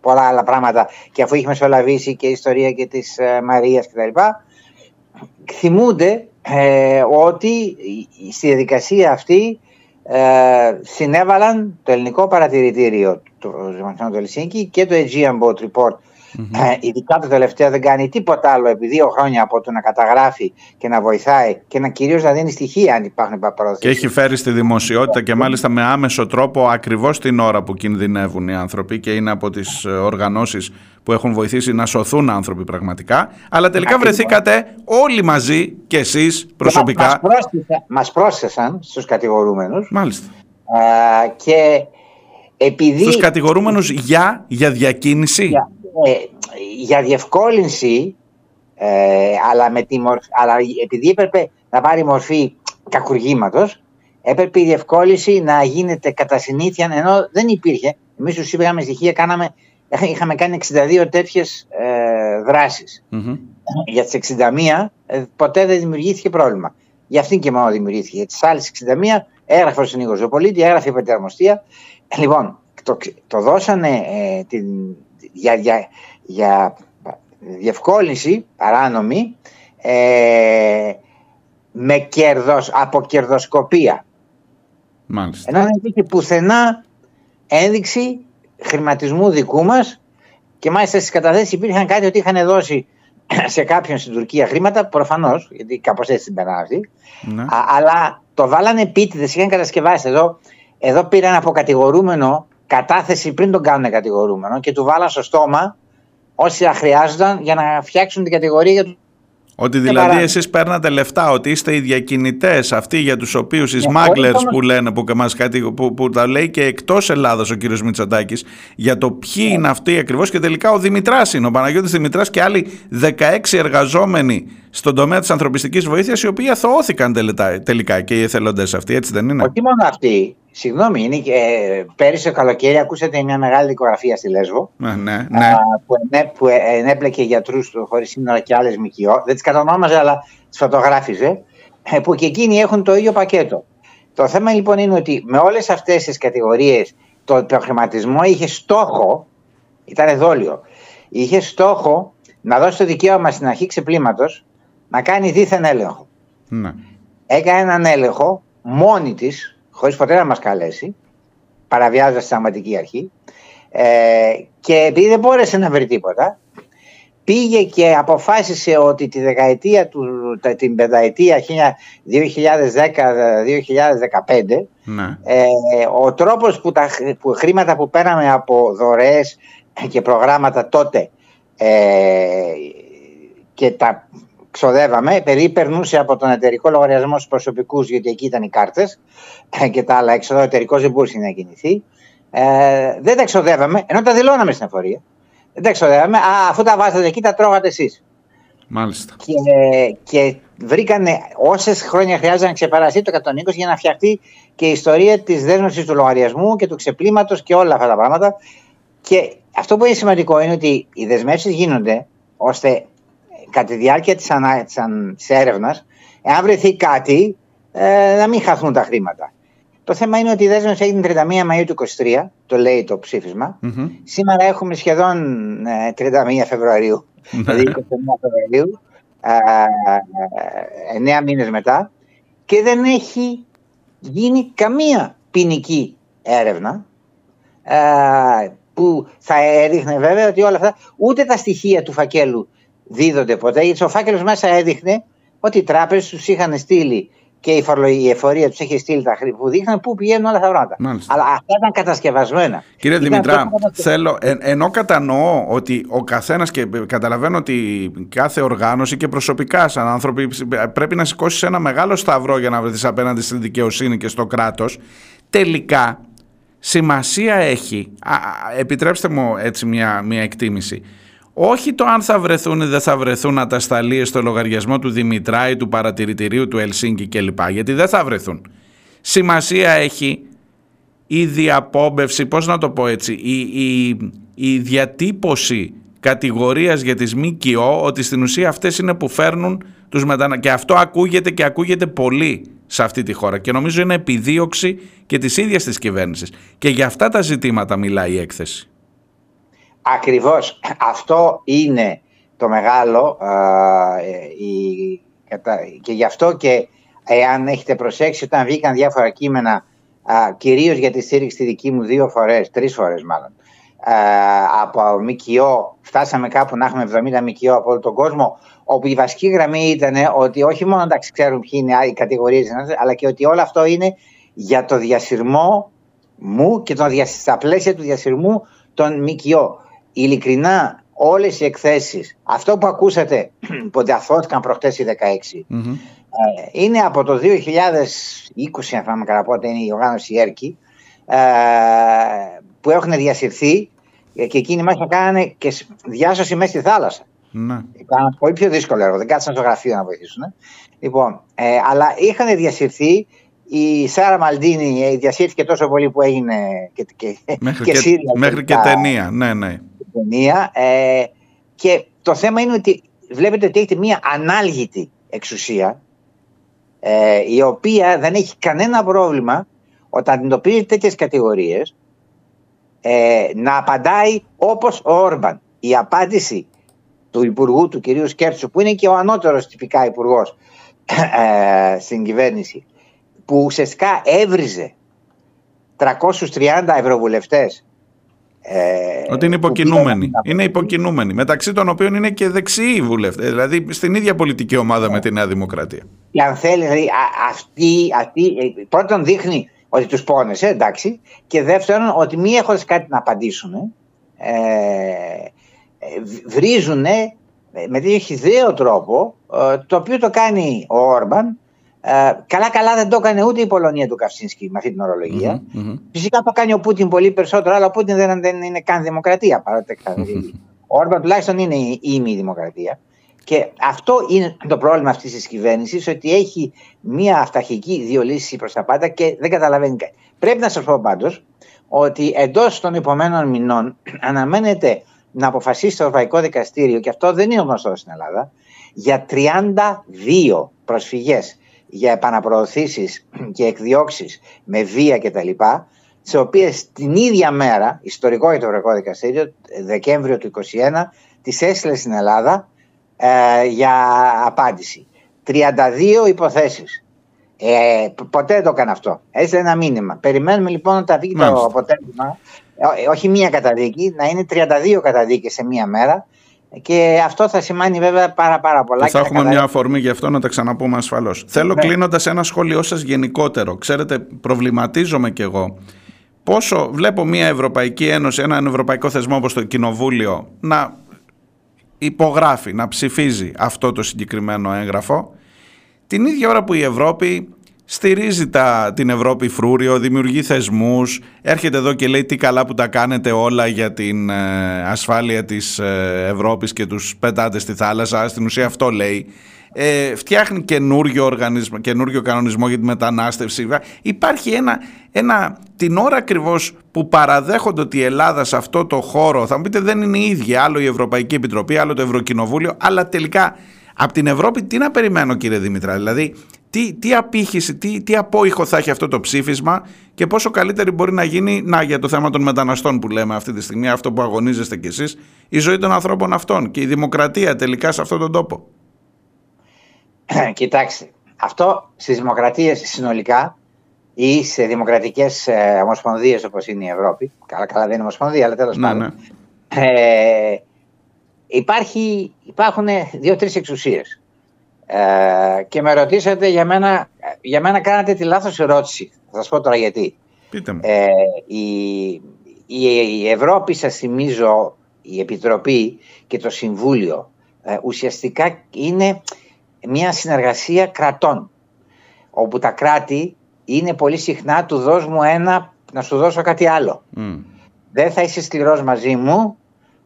πολλά άλλα πράγματα και αφού είχε μεσολαβήσει και η ιστορία και της ε, Μαρίας κτλ. Θυμούνται ε, ότι στη διαδικασία αυτή ε, συνέβαλαν το ελληνικό παρατηρητήριο του Δημοσιονομικού του Ελσίνκη και το Aegean Boat Report Mm-hmm. ειδικά το τελευταίο δεν κάνει τίποτα άλλο επί δύο χρόνια από το να καταγράφει και να βοηθάει και να κυρίως να δίνει στοιχεία αν υπάρχουν παραδόσεις. Και έχει φέρει στη δημοσιότητα και μάλιστα με άμεσο τρόπο ακριβώς την ώρα που κινδυνεύουν οι άνθρωποι και είναι από τις ε, οργανώσεις που έχουν βοηθήσει να σωθούν άνθρωποι πραγματικά. Αλλά τελικά βρεθήκατε όλοι μαζί και εσεί προσωπικά. Μας πρόσθεσαν στους κατηγορούμενους. Μάλιστα. και επειδή... Στους κατηγορούμενους για, για διακίνηση; Για, ε, για διευκόλυνση, ε, αλλά, με τη μορφ... αλλά επειδή έπρεπε να πάρει μορφή κακουργήματος, έπρεπε η διευκόλυνση να γίνεται κατά συνήθεια, ενώ δεν υπήρχε. Εμείς τους είπαμε στοιχεία, κάναμε, είχαμε κάνει 62 τέτοιες ε, δρασει Για τις 61 ε, ποτέ δεν δημιουργήθηκε πρόβλημα. Για αυτήν και μόνο δημιουργήθηκε. Για τις άλλες 61 έγραφε ο συνήγορος πολίτη, έγραφε η πατιαρμοστία. Λοιπόν, το, το δώσανε ε, την, για, για, για διευκόλυνση παράνομη ε, με κερδος, από κερδοσκοπία. Μάλιστα. Ενώ δεν υπήρχε πουθενά ένδειξη χρηματισμού δικού μας και μάλιστα στις καταθέσεις υπήρχαν κάτι ότι είχαν δώσει σε κάποιον στην Τουρκία χρήματα, προφανώς, γιατί κάπως έτσι την περνάνε αυτοί. Ναι. Α, αλλά το βάλανε επίτηδες, είχαν κατασκευάσει. Εδώ, εδώ πήραν από κατηγορούμενο κατάθεση πριν τον κάνουν κατηγορούμενο και του βάλαν στο στόμα όσοι χρειάζονταν για να φτιάξουν την κατηγορία για του Ότι Και δηλαδή παρά- εσείς παίρνατε λεφτά, ότι είστε οι διακινητές αυτοί για τους οποίους οι Ναι, smugglers όχι που όμως- λένε, που, και μας κάτι, που, που τα λέει και εκτός Ελλάδος ο κύριος Μητσοτάκης για το ποιοι Ναι. είναι αυτοί ακριβώς και τελικά ο Δημητράς είναι, ο Παναγιώτης Δημητράς και άλλοι 16 εργαζόμενοι στον τομέα της ανθρωπιστικής βοήθειας οι οποίοι αθωώθηκαν τελετά- τελικά και οι εθελοντές αυτοί, έτσι δεν είναι; Όχι μόνο αυτή. Συγγνώμη, είναι και, ε, πέρυσι το καλοκαίρι ακούσατε μια μεγάλη δικογραφία στη Λέσβο. Ναι, ναι, α, ναι. που, ενέ, που ε, ενέπλεκε γιατρούς χωρίς σύνορα και άλλες ΜΚΟ. Δεν τις κατονόμαζε, αλλά τις φωτογράφιζε. ε, Που και εκείνοι έχουν το ίδιο πακέτο. Το θέμα λοιπόν είναι ότι με όλες αυτές τις κατηγορίες το προχρηματισμό είχε στόχο, ήταν δόλιο, είχε στόχο να δώσει το δικαίωμα στην αρχή ξεπλήματος να κάνει δίθεν έλεγχο. ναι. Έκανε έναν έλεγχο μόνη της, χωρίς ποτέ να μας καλέσει, παραβιάζοντας τη συνταγματική αρχή. Ε, και επειδή δεν μπόρεσε να βρει τίποτα, πήγε και αποφάσισε ότι τη δεκαετία του, τα- την πενταετία 2010-2015 ναι. ε, ο τρόπος που τα χρ- που χρήματα που πέραμε από δωρεές και προγράμματα τότε ε, και τα ξοδεύαμε, επειδή περνούσε από τον εταιρικό λογαριασμό στους προσωπικούς, γιατί εκεί ήταν οι κάρτες ε, και τα άλλα έξοδα, ο εταιρικός δεν μπορούσε να κινηθεί, ε, δεν τα ξοδεύαμε, ενώ τα δηλώναμε στην εφορία. Δεν τα ξοδεύαμε, α, αφού τα βάζατε εκεί τα τρώγατε εσείς Μάλιστα. και, και βρήκανε όσες χρόνια χρειάζεται να ξεπεραστεί το 120 για να φτιαχτεί και η ιστορία της δέσμευσης του λογαριασμού και του ξεπλήματος και όλα αυτά τα πράγματα. Και αυτό που είναι σημαντικό είναι ότι οι δεσμεύσεις γίνονται ώστε κατά τη διάρκεια της ανα... της αν- της έρευνας, εάν βρεθεί κάτι, ε, να μην χαθούν τα χρήματα. Το θέμα είναι ότι η δέσμευση έγινε 31 Μαΐου του 23, το λέει το ψήφισμα. Μμμ. Σήμερα έχουμε σχεδόν ε, 31 Φεβρουαρίου, δηλαδή 29 Φεβρουαρίου, ε, 9 μήνες μετά και δεν έχει γίνει καμία ποινική έρευνα ε, που θα έδειχνε βέβαια ότι όλα αυτά, ούτε τα στοιχεία του φακέλου δίδονται ποτέ, γιατί ο φάκελος μέσα έδειχνε ότι οι τράπεζες τους είχαν στείλει και η, φορολογική η εφορία τους είχε στείλει τα χρήματα που δείχναν πού πηγαίνουν όλα αυτά τα πράγματα. Μάλιστα. Αλλά αυτά ήταν κατασκευασμένα. Κύριε Ήταν Δημητρά, τόσο κατασκευασμένα. θέλω, εν, ενώ κατανοώ ότι ο καθένας και καταλαβαίνω ότι κάθε οργάνωση και προσωπικά, σαν άνθρωποι, πρέπει να σηκώσεις ένα μεγάλο σταυρό για να βρεθείς απέναντι στην δικαιοσύνη και στο κράτος. Τελικά, σημασία έχει, α, α, επιτρέψτε μου έτσι μια, μια εκτίμηση, όχι το αν θα βρεθούν ή δεν θα βρεθούν ατασταλίες στο λογαριασμό του Δημητρά ή του παρατηρητηρίου του Ελσίνκη κλπ. Γιατί δεν θα βρεθούν. Σημασία έχει η διαπόμπευση, πώς να το πω έτσι, η, η, η διατύπωση κατηγορίας για τις ΜΚΟ ότι στην ουσία αυτές είναι που φέρνουν τους μετανα... και αυτό ακούγεται και ακούγεται πολύ σε αυτή τη χώρα και νομίζω είναι επιδίωξη και της ίδιας της κυβέρνησης και για αυτά τα ζητήματα μιλάει η έκθεση. Ακριβώς. Αυτό είναι το μεγάλο α, ε, η, κατα- και γι' αυτό και εάν έχετε προσέξει όταν βγήκαν διάφορα κείμενα α, κυρίως για τη στήριξη τη δική μου δύο φορές, τρεις φορές μάλλον α, από ΜΚΟ φτάσαμε κάπου να έχουμε 70 ΜΚΟ από όλο τον κόσμο όπου η βασική γραμμή ήταν ότι όχι μόνο να ξέρουν ποιοι είναι οι κατηγορίες αλλά και ότι όλο αυτό είναι για το διασυρμό μου και τον, δια- στα πλαίσια του διασυρμού των ΜΚΟ. Ειλικρινά όλες οι εκθέσεις, αυτό που ακούσατε που αθώθηκαν προχτές οι 16, Μμμ. ε, είναι από το 2020, αν θυμάμαι καλά πότε είναι η οργάνωση ΕΡΚΙ, ε, που έχουν διασυρθεί ε, και εκείνοι μάλιστα κάνανε και σ- διάσωση μέσα στη θάλασσα. Ναι. Κάνανε πολύ πιο δύσκολο έργο, δεν κάτσαν στο γραφείο να βοηθήσουν. ε. Λοιπόν, ε, αλλά είχαν διασυρθεί. Η Σάρα Μαλντίνη ε, διασύρθηκε τόσο πολύ που έγινε και, και, Μέχρι και, και, Σύρια μέχρι και τελικά ταινία. Ναι, ναι. Ταινία. Ε, και το θέμα είναι ότι βλέπετε ότι έχετε μία ανάλγητη εξουσία ε, η οποία δεν έχει κανένα πρόβλημα όταν αντιμετωπίζει τέτοιες κατηγορίες ε, να απαντάει όπως ο Όρμπαν. Η απάντηση του Υπουργού του κυρίου Σκέρτσου που είναι και ο ανώτερος τυπικά υπουργός ε, στην κυβέρνηση που ουσιαστικά έβριζε 330 ευρωβουλευτές Ε, ότι είναι υποκινούμενοι. Είναι υποκινούμενοι. Μεταξύ των οποίων είναι και δεξιοί βουλευτές. Δηλαδή στην ίδια πολιτική ομάδα με τη Νέα Δημοκρατία. Και αν θέλει, δηλαδή, αυτή, αυτή, ε, πρώτον δείχνει ότι τους πόνεσε, εντάξει. Και δεύτερον, ότι μη έχοντας κάτι να απαντήσουν, ε, βρίζουν με τέτοιο χιδαίο τρόπο, το οποίο το κάνει ο Όρμπαν, Καλά-καλά δεν το έκανε ούτε η Πολωνία του Καυσίνσκι με αυτή την ορολογια Φυσικά το κάνει ο Πούτιν πολύ περισσότερο, αλλά ο Πούτιν δεν, δεν είναι καν δημοκρατία. Ο Όρμπαν τουλάχιστον είναι η ήμι δημοκρατία. Και αυτό είναι το πρόβλημα αυτής της κυβέρνησης, ότι έχει μία αυταρχική δύο λύσει προς τα πάντα και δεν καταλαβαίνει κάτι. Πρέπει να σας πω πάντως ότι εντός των υπομένων μηνών αναμένεται να αποφασίσει το Ευρωπαϊκό Δικαστήριο, και αυτό δεν είναι γνωστό στην Ελλάδα, για 32 προσφυγές για επαναπροωθήσεις και εκδιώξεις με βία κτλ. τις οποίες την ίδια μέρα, ιστορικό για το Ευρωπαϊκό Δικαστήριο, Δεκέμβριο του 2021, τις έστειλε στην Ελλάδα ε, για απάντηση. 32 υποθέσεις. Ε, ποτέ δεν το έκανε αυτό. Έστειλε ένα μήνυμα. Περιμένουμε λοιπόν να τα βγει το αποτέλεσμα. Ε, όχι μία καταδίκη, να είναι 32 καταδίκες σε μία μέρα και αυτό θα σημαίνει βέβαια πάρα, πάρα πολλά. Και θα έχουμε μια αφορμή γι' αυτό να τα ξαναπούμε ασφαλώς. Θέλω ναι. κλείνοντας ένα σχόλιο σας γενικότερο. Ξέρετε, προβληματίζομαι κι εγώ πόσο βλέπω μια Ευρωπαϊκή Ένωση, έναν ευρωπαϊκό θεσμό όπως το Κοινοβούλιο να υπογράφει, να ψηφίζει αυτό το συγκεκριμένο έγγραφο την ίδια ώρα που η Ευρώπη στηρίζει τα, την Ευρώπη φρούριο, δημιουργεί θεσμούς, έρχεται εδώ και λέει τι καλά που τα κάνετε όλα για την ε, ασφάλεια της ε, Ευρώπης και τους πετάτε στη θάλασσα, στην ουσία αυτό λέει. Ε, φτιάχνει καινούριο, οργανισμό, καινούριο κανονισμό για τη μετανάστευση. Υπάρχει ένα, ένα, την ώρα ακριβώς που παραδέχονται ότι η Ελλάδα σε αυτό το χώρο, θα μου πείτε δεν είναι η ίδια, άλλο η Ευρωπαϊκή Επιτροπή, άλλο το Ευρωκοινοβούλιο, αλλά τελικά από την Ευρώπη τι να περιμένω κύριε Δημητρά, δηλαδή τι, τι απήχηση, τι, τι απόϊχο θα έχει αυτό το ψήφισμα και πόσο καλύτερη μπορεί να γίνει, να για το θέμα των μεταναστών που λέμε αυτή τη στιγμή, αυτό που αγωνίζεστε κι εσείς, η ζωή των ανθρώπων αυτών και η δημοκρατία τελικά σε αυτόν τον τόπο. Κοιτάξτε, αυτό στις δημοκρατίες συνολικά ή σε δημοκρατικές ε, ομοσπονδίες όπως είναι η Ευρώπη, καλά καλά δεν είναι ομοσπονδία αλλά τέλος ναι, πάντων, ναι. Ε, υπάρχει, υπάρχουν δύο-τρεις εξουσίες. Ε, και με ρωτήσατε για μένα, για μένα κάνατε τη λάθος ερώτηση. Θα σας πω τώρα γιατί. Πείτε μου. Ε, η, η, Ευρώπη, σας θυμίζω, η Επιτροπή και το Συμβούλιο ε, ουσιαστικά είναι μια συνεργασία κρατών όπου τα κράτη είναι πολύ συχνά του δώσ' μου ένα να σου δώσω κάτι άλλο. Δεν θα είσαι σκληρός μαζί μου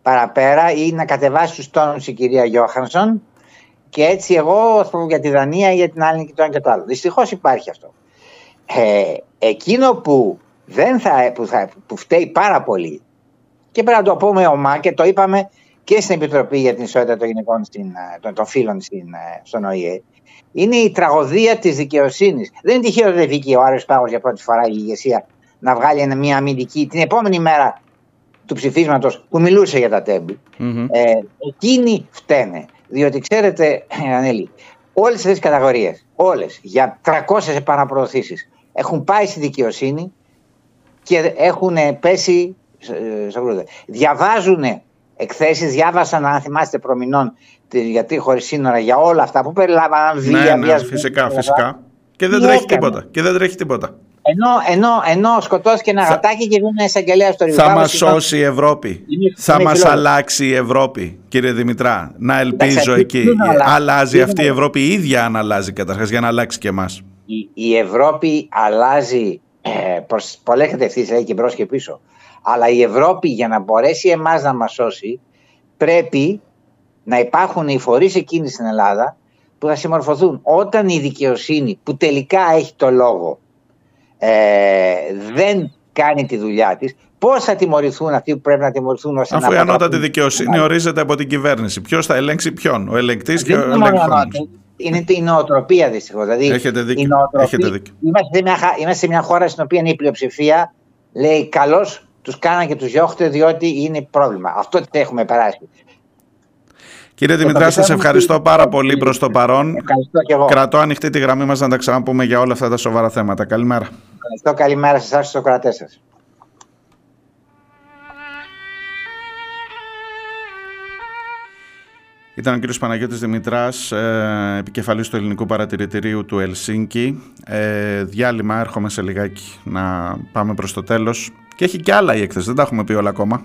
παραπέρα ή να κατεβάσεις τους τόνους η κυρία Γιώχανσον και έτσι εγώ ας πούμε για τη Δανία ή για την άλλη και το ένα και το άλλο. Δυστυχώς υπάρχει αυτό. Ε, εκείνο που, δεν θα, που, θα, που φταίει πάρα πολύ και πρέπει να το πούμε ομά και το είπαμε και στην Επιτροπή για την Ισότητα των Γυναικών στην, ε, των, των Φίλων στην, ε, στον ΟΗΕ είναι η τραγωδία της δικαιοσύνης. Δεν είναι τυχαίο ότι βγήκε ο Άριος Πάγος για πρώτη φορά η ηγεσία να βγάλει μια αμυντική την επόμενη μέρα του ψηφίσματος που μιλούσε για τα τεμπη Ε, εκείνοι φταίνε. Διότι ξέρετε, Ανέλη, όλες αυτές τις κατηγορίε, όλες για 300 επαναπροωθήσεις, έχουν πάει στη δικαιοσύνη και έχουν πέσει στο κρούδε. Διαβάζουν εκθέσεις, διάβασαν, αν θυμάστε, προμηνών γιατροί χωρίς σύνορα για όλα αυτά που περιλάμβαναν βία, ναι, ναι, φυσικά, φυσικά. Και δεν τρέχει τίποτα. Και δεν τρέχει τίποτα. Ενώ, ενώ, ενώ σκοτώθηκε ένα θα... γατάκι και βγουν εισαγγελέα στο Θα μας σώσει η Ευρώπη. θα μας αλλάξει η Ευρώπη, κύριε Δημητρά. Να ελπίζω εκεί. Αλλάζει αυτή η Ευρώπη, η ίδια αν αλλάζει καταρχάς, για να αλλάξει και εμάς. Η, η Ευρώπη αλλάζει ε, προς πολλές κατευθύνσεις, και μπρος και πίσω. Αλλά η Ευρώπη για να μπορέσει εμάς να μας σώσει, πρέπει να υπάρχουν οι φορείς εκείνοι στην Ελλάδα που θα συμμορφωθούν. Όταν η δικαιοσύνη που τελικά έχει το λόγο ε, δεν κάνει τη δουλειά της, πώς θα τιμωρηθούν αυτοί που πρέπει να τιμωρηθούν ως Αφού η ανώτατη δικαιοσύνη ορίζεται από την κυβέρνηση. Ποιος θα ελέγξει ποιον, ο ελεγκτής και ο ελεγχόμενο. Είναι η νοοτροπία δυστυχώς. Δηλαδή, Έχετε δίκιο. Έχετε δίκιο. Είμαστε, σε μια, είμαστε σε μια χώρα στην οποία η πλειοψηφία λέει καλώς τους κάναν και τους διώχτε διότι είναι πρόβλημα. Αυτό τι έχουμε περάσει. Κύριε Δημητρά, σα ευχαριστώ πάρα πολύ προς το παρόν. Ευχαριστώ και εγώ. Κρατώ ανοιχτή τη γραμμή μας να τα ξαναπούμε για όλα αυτά τα σοβαρά θέματα. Καλημέρα. Ευχαριστώ. Καλημέρα σε εσά, του κρατέ σας. Ήταν ο κύριος Παναγιώτης Δημητράς, ε, επικεφαλής του Ελληνικού Παρατηρητηρίου του Ελσίνκη. Ε, διάλειμμα, έρχομαι σε λιγάκι να πάμε προς το τέλος. Και έχει και άλλα η έκθεση, δεν τα έχουμε πει όλα ακόμα.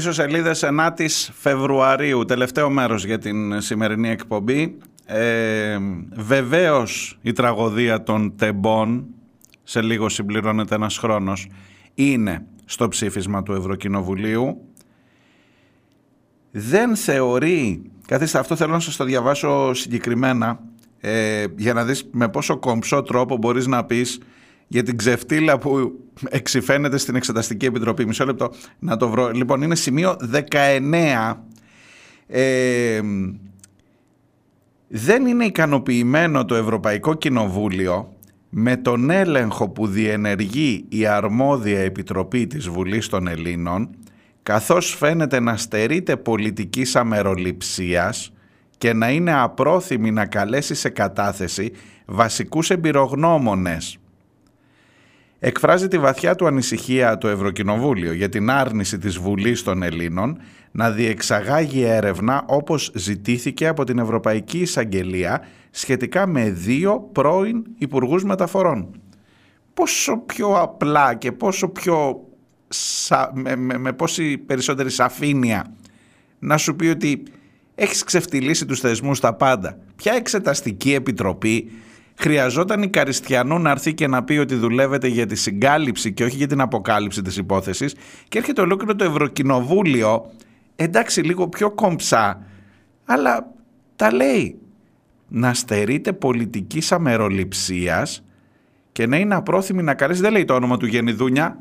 Πίσω σελίδες 9 Φεβρουαρίου, τελευταίο μέρος για την σημερινή εκπομπή. Ε, βεβαίως η τραγωδία των τεμπών, σε λίγο συμπληρώνεται ένας χρόνος, είναι στο ψήφισμα του Ευρωκοινοβουλίου. Δεν θεωρεί, καθίστε αυτό θέλω να σας το διαβάσω συγκεκριμένα, ε, για να δεις με πόσο κομψό τρόπο μπορείς να πεις για την ξεφτύλα που εξηφαίνεται στην Εξεταστική Επιτροπή. Μισό λεπτό να το βρω. Λοιπόν, είναι σημείο 19. Ε, δεν είναι ικανοποιημένο το Ευρωπαϊκό Κοινοβούλιο με τον έλεγχο που διενεργεί η αρμόδια Επιτροπή της Βουλής των Ελλήνων καθώς φαίνεται να στερείται πολιτικής αμεροληψίας και να είναι απρόθυμη να καλέσει σε κατάθεση βασικούς εμπειρογνώμονες εκφράζει τη βαθιά του ανησυχία το Ευρωκοινοβούλιο για την άρνηση της Βουλής των Ελλήνων να διεξαγάγει έρευνα όπως ζητήθηκε από την Ευρωπαϊκή Εισαγγελία σχετικά με δύο πρώην Υπουργούς Μεταφορών. Πόσο πιο απλά και πόσο πιο με, με, με πόση περισσότερη σαφήνεια να σου πει ότι έχεις ξεφτυλίσει τους θεσμούς τα πάντα. Ποια εξεταστική επιτροπή χρειαζόταν η Καριστιανού να έρθει και να πει ότι δουλεύετε για τη συγκάλυψη και όχι για την αποκάλυψη της υπόθεσης και έρχεται ολόκληρο το Ευρωκοινοβούλιο εντάξει λίγο πιο κομψά αλλά τα λέει να στερείται πολιτικής αμεροληψίας και να είναι απρόθυμη να καλέσει, δεν λέει το όνομα του Γενιδούνια,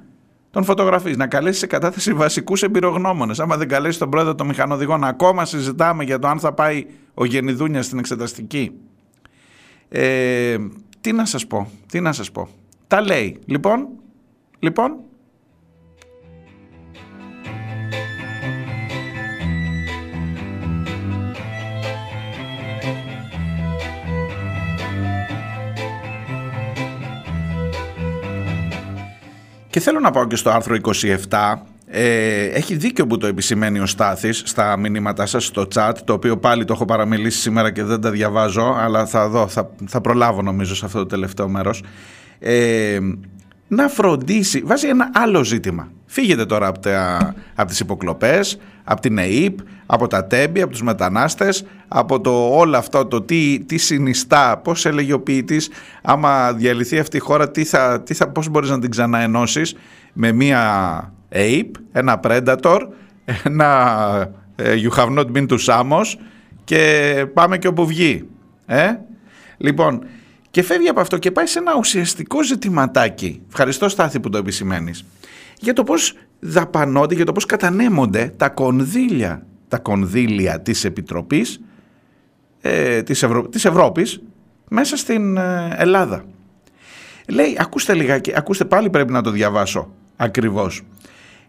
τον φωτογραφείς, να καλέσει σε κατάθεση βασικούς εμπειρογνώμονες. Άμα δεν καλέσει τον πρόεδρο των μηχανοδηγών, ακόμα συζητάμε για το αν θα πάει ο Γενιδούνια στην εξεταστική. Ε, τι να σας πω, τι να σας πω. Τα λέει. Λοιπόν, λοιπόν, Και θέλω να πάω και στο άρθρο 27. Ε, έχει δίκιο που το επισημαίνει ο Στάθης στα μηνύματά σας στο chat, το οποίο πάλι το έχω παραμιλήσει σήμερα και δεν τα διαβάζω, αλλά θα δω, θα, θα προλάβω νομίζω σε αυτό το τελευταίο μέρος. Ε, να φροντίσει, βάζει ένα άλλο ζήτημα. Φύγετε τώρα από, τα, από τις υποκλοπές, από την ΕΕΠ, από τα τέμπη, από τους μετανάστες, από το όλο αυτό το τι, τι συνιστά, πώς έλεγε ο ποιητής, άμα διαλυθεί αυτή η χώρα, τι θα, τι θα, πώς μπορείς να την ξαναενώσεις με μία ΕΕΠ, ένα Predator, ένα ε, You have not been to Samos και πάμε και όπου βγει. Ε; Λοιπόν, και φεύγει από αυτό και πάει σε ένα ουσιαστικό ζητηματάκι. Ευχαριστώ Στάθη που το επισημαίνεις για το πώς δαπανώνται, για το πώς κατανέμονται τα κονδύλια, τα κονδύλια της Επιτροπής ε, της, Ευρω... της Ευρώπης μέσα στην ε, Ελλάδα. Λέει, ακούστε λιγάκι, ακούστε πάλι πρέπει να το διαβάσω ακριβώς.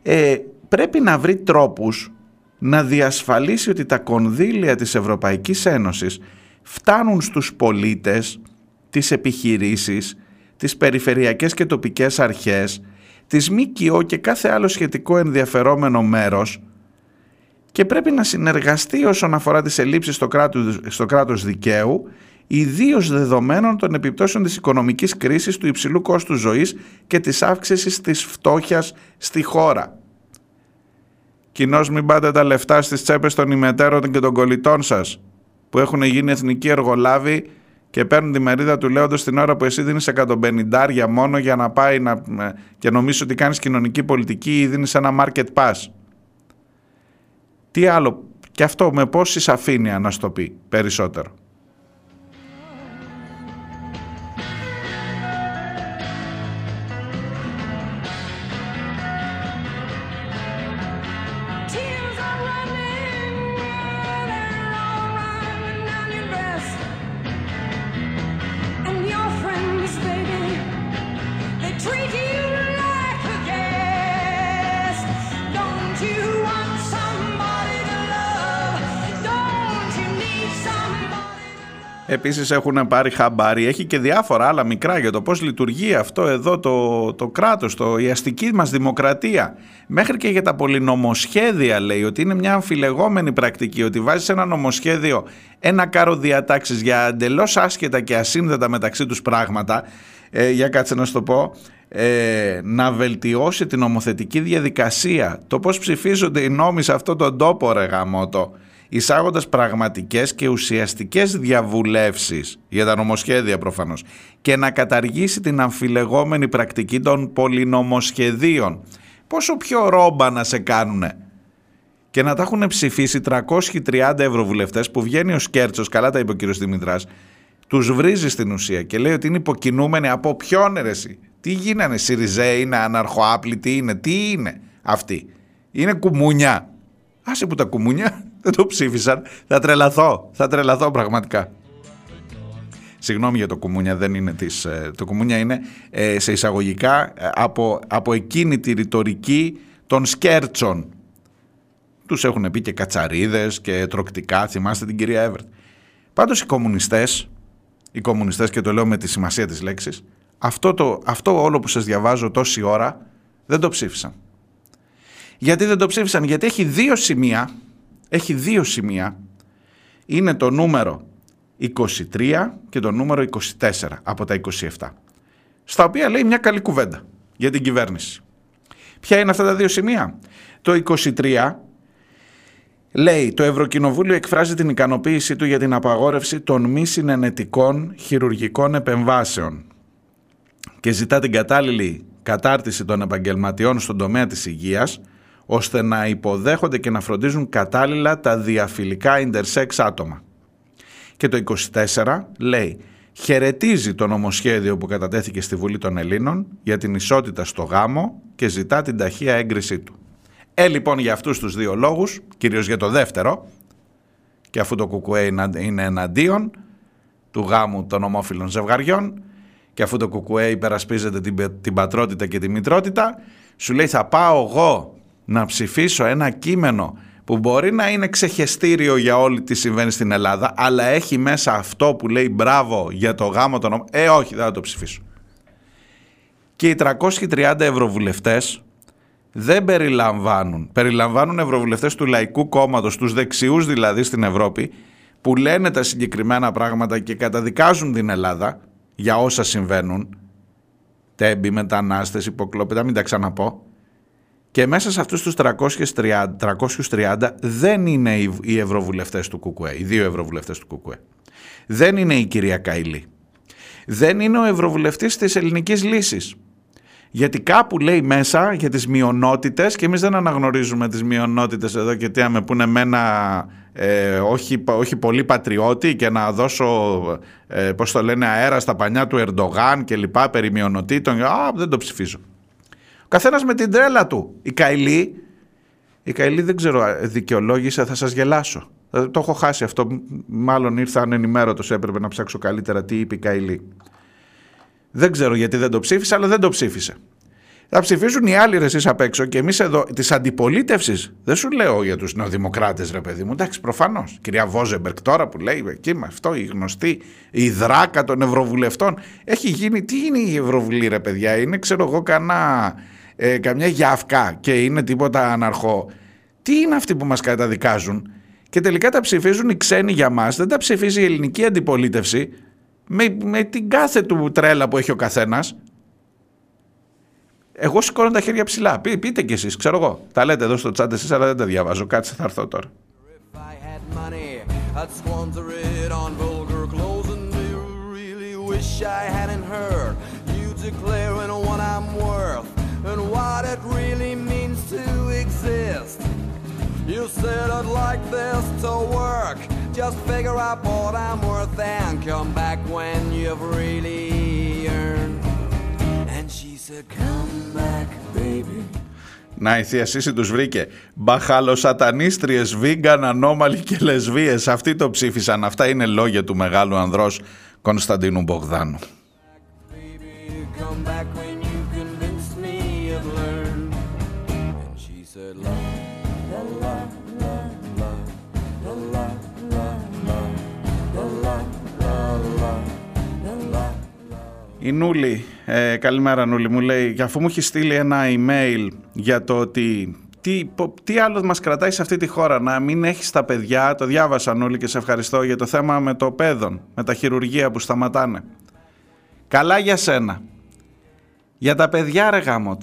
Ε, πρέπει να βρει τρόπους να διασφαλίσει ότι τα κονδύλια της Ευρωπαϊκής Ένωσης φτάνουν στους πολίτες, τις επιχειρήσεις, τις περιφερειακές και τοπικές αρχές, της ΜΚΟ και κάθε άλλο σχετικό ενδιαφερόμενο μέρος και πρέπει να συνεργαστεί όσον αφορά τις ελλείψεις στο κράτος, στο κράτος δικαίου ιδίως δεδομένων των επιπτώσεων της οικονομικής κρίσης, του υψηλού κόστου ζωής και της αύξησης της φτώχειας στη χώρα. Κοινώς μην πάτε τα λεφτά στις τσέπες των ημετέρων και των κολλητών σας που έχουν γίνει εθνικοί εργολάβοι και παίρνουν τη μερίδα του λέοντος την ώρα που εσύ δίνεις 150 μόνο για να πάει να, και νομίζεις ότι κάνεις κοινωνική πολιτική ή δίνεις ένα market pass. Τι άλλο, και αυτό με πόση σαφήνεια να στο πει περισσότερο. Επίσης έχουν πάρει χαμπάρι, έχει και διάφορα άλλα μικρά για το πώς λειτουργεί αυτό εδώ το, το κράτος, το, η αστική μας δημοκρατία. Μέχρι και για τα πολυνομοσχέδια λέει ότι είναι μια αμφιλεγόμενη πρακτική, ότι βάζεις ένα νομοσχέδιο, ένα κάρο διατάξεις για εντελώς άσχετα και ασύνδετα μεταξύ τους πράγματα, ε, για κάτσε να σου το πω, ε, να βελτιώσει την νομοθετική διαδικασία. Το πώς ψηφίζονται οι νόμοι σε αυτόν τον τόπο ρε γαμότο εισάγοντας πραγματικές και ουσιαστικές διαβουλεύσεις για τα νομοσχέδια προφανώς και να καταργήσει την αμφιλεγόμενη πρακτική των πολυνομοσχεδίων. Πόσο πιο ρόμπα να σε κάνουνε και να τα έχουν ψηφίσει 330 ευρωβουλευτές που βγαίνει ο Σκέρτσος, καλά τα είπε ο κύριος Δημητράς, τους βρίζει στην ουσία και λέει ότι είναι υποκινούμενοι από ποιον αιρεση. Τι γίνανε, Σιριζέ, είναι αναρχοάπλητοι, είναι, τι είναι αυτοί; Είναι κουμούνια. Άσε που τα κουμούνια δεν το ψήφισαν. Θα τρελαθώ. Θα τρελαθώ πραγματικά. Συγγνώμη για το κουμούνια, δεν είναι της, ε, το κουμούνια είναι ε, σε εισαγωγικά ε, από, από εκείνη τη ρητορική των σκέρτσων. Τους έχουν πει και κατσαρίδες και τροκτικά, θυμάστε την κυρία Εύερτ. Πάντως οι κομμουνιστές, οι κομμουνιστές και το λέω με τη σημασία της λέξης, αυτό, το, αυτό όλο που σας διαβάζω τόση ώρα δεν το ψήφισαν. Γιατί δεν το ψήφισαν, γιατί έχει δύο σημεία έχει δύο σημεία. Είναι το νούμερο 23 και το νούμερο 24 από τα 27. Στα οποία λέει μια καλή κουβέντα για την κυβέρνηση. Ποια είναι αυτά τα δύο σημεία; Το 23 Λέει, το Ευρωκοινοβούλιο εκφράζει την ικανοποίησή του για την απαγόρευση των μη συνενετικών χειρουργικών επεμβάσεων και ζητά την κατάλληλη κατάρτιση των επαγγελματιών στον τομέα της υγείας ώστε να υποδέχονται και να φροντίζουν κατάλληλα τα διαφιλικά intersex άτομα. Και το 24 λέει χαιρετίζει το νομοσχέδιο που κατατέθηκε στη Βουλή των Ελλήνων για την ισότητα στο γάμο και ζητά την ταχεία έγκρισή του. Ε, λοιπόν, για αυτούς τους δύο λόγους, κυρίως για το δεύτερο, και αφού το ΚΚΕ είναι εναντίον του γάμου των ομόφυλων ζευγαριών και αφού το ΚΚΕ υπερασπίζεται την, την πατρότητα και τη μητρότητα, σου λέει θα πάω εγώ να ψηφίσω ένα κείμενο που μπορεί να είναι ξεχεστήριο για όλη τι συμβαίνει στην Ελλάδα, αλλά έχει μέσα αυτό που λέει μπράβο για το γάμο των... Ε, όχι, δεν θα το ψηφίσω. Και οι 330 ευρωβουλευτές δεν περιλαμβάνουν, περιλαμβάνουν ευρωβουλευτές του Λαϊκού Κόμματος, τους δεξιούς δηλαδή στην Ευρώπη, που λένε τα συγκεκριμένα πράγματα και καταδικάζουν την Ελλάδα για όσα συμβαίνουν, τέμπη, μετανάστες, υποκλόπητα, μην τα ξαναπώ, και μέσα σε αυτούς τους 330, 330 δεν είναι οι ευρωβουλευτές του ΚΚΕ, οι δύο ευρωβουλευτές του ΚΚΕ. Δεν είναι η κυρία Καηλή. Δεν είναι ο ευρωβουλευτής της ελληνικής λύσης. Γιατί κάπου λέει μέσα για τις μειονότητες και εμείς δεν αναγνωρίζουμε τις μειονότητες εδώ και τι άμε που είναι μένα ε, όχι, όχι πολύ πατριώτη και να δώσω ε, πώς το λένε αέρα στα πανιά του Ερντογάν και λοιπά περί μειονοτήτων. Α, δεν το ψηφίζω. Καθένας με την τρέλα του. Η Καηλή, η Καηλή δεν ξέρω, δικαιολόγησε, θα σας γελάσω. Ε, το έχω χάσει αυτό. Μάλλον ήρθα ανενημέρωτος, έπρεπε να ψάξω καλύτερα τι είπε η Καηλή. Δεν ξέρω γιατί δεν το ψήφισε, αλλά δεν το ψήφισε. Θα ψηφίσουν οι άλλοι εσείς απ' έξω και εμείς εδώ της αντιπολίτευσης. Δεν σου λέω για τους νεοδημοκράτες, ρε παιδί μου. Εντάξει, προφανώς. Κυρία Βόζεμπερκ τώρα που λέει εκεί με αυτό η γνωστή, η δράκα των Ευρωβουλευτών. Έχει γίνει. Τι είναι η Ευρωβουλή, ρε παιδιά. Είναι, ξέρω εγώ, κανένα ε, καμιά γιαυκά και είναι τίποτα αναρχό. Τι είναι αυτοί που μας καταδικάζουν; Και τελικά τα ψηφίζουν οι ξένοι για μας, δεν τα ψηφίζει η ελληνική αντιπολίτευση με, με την κάθε του τρέλα που έχει ο καθένας. Εγώ σηκώνω τα χέρια ψηλά. Πεί, πείτε κι εσείς, ξέρω εγώ. Τα λέτε εδώ στο τσάντε εσείς, αλλά δεν τα διαβάζω. Κάτσε, θα έρθω τώρα. And what it really means to exist. You said I'd like this to work. Just figure out what I'm worth and come back when you've really earned. And she said, Come back, baby. Να η Θεία Σύση τους βρήκε. Μπαχαλοσατανίστριες, βίγκαν, ανώμαλοι και λεσβείες. Αυτοί το ψήφισαν. Αυτά είναι λόγια του μεγάλου ανδρός Κωνσταντίνου Μπογδάνου. Η Νούλη, ε, καλημέρα Νούλη, μου λέει, αφού μου έχει στείλει ένα email για το ότι τι, τι άλλος μας κρατάει σε αυτή τη χώρα, να μην έχεις τα παιδιά, το διάβασα Νούλη και σε ευχαριστώ για το θέμα με το παιδόν, με τα χειρουργία που σταματάνε. Καλά για σένα. Για τα παιδιά ρε γάμο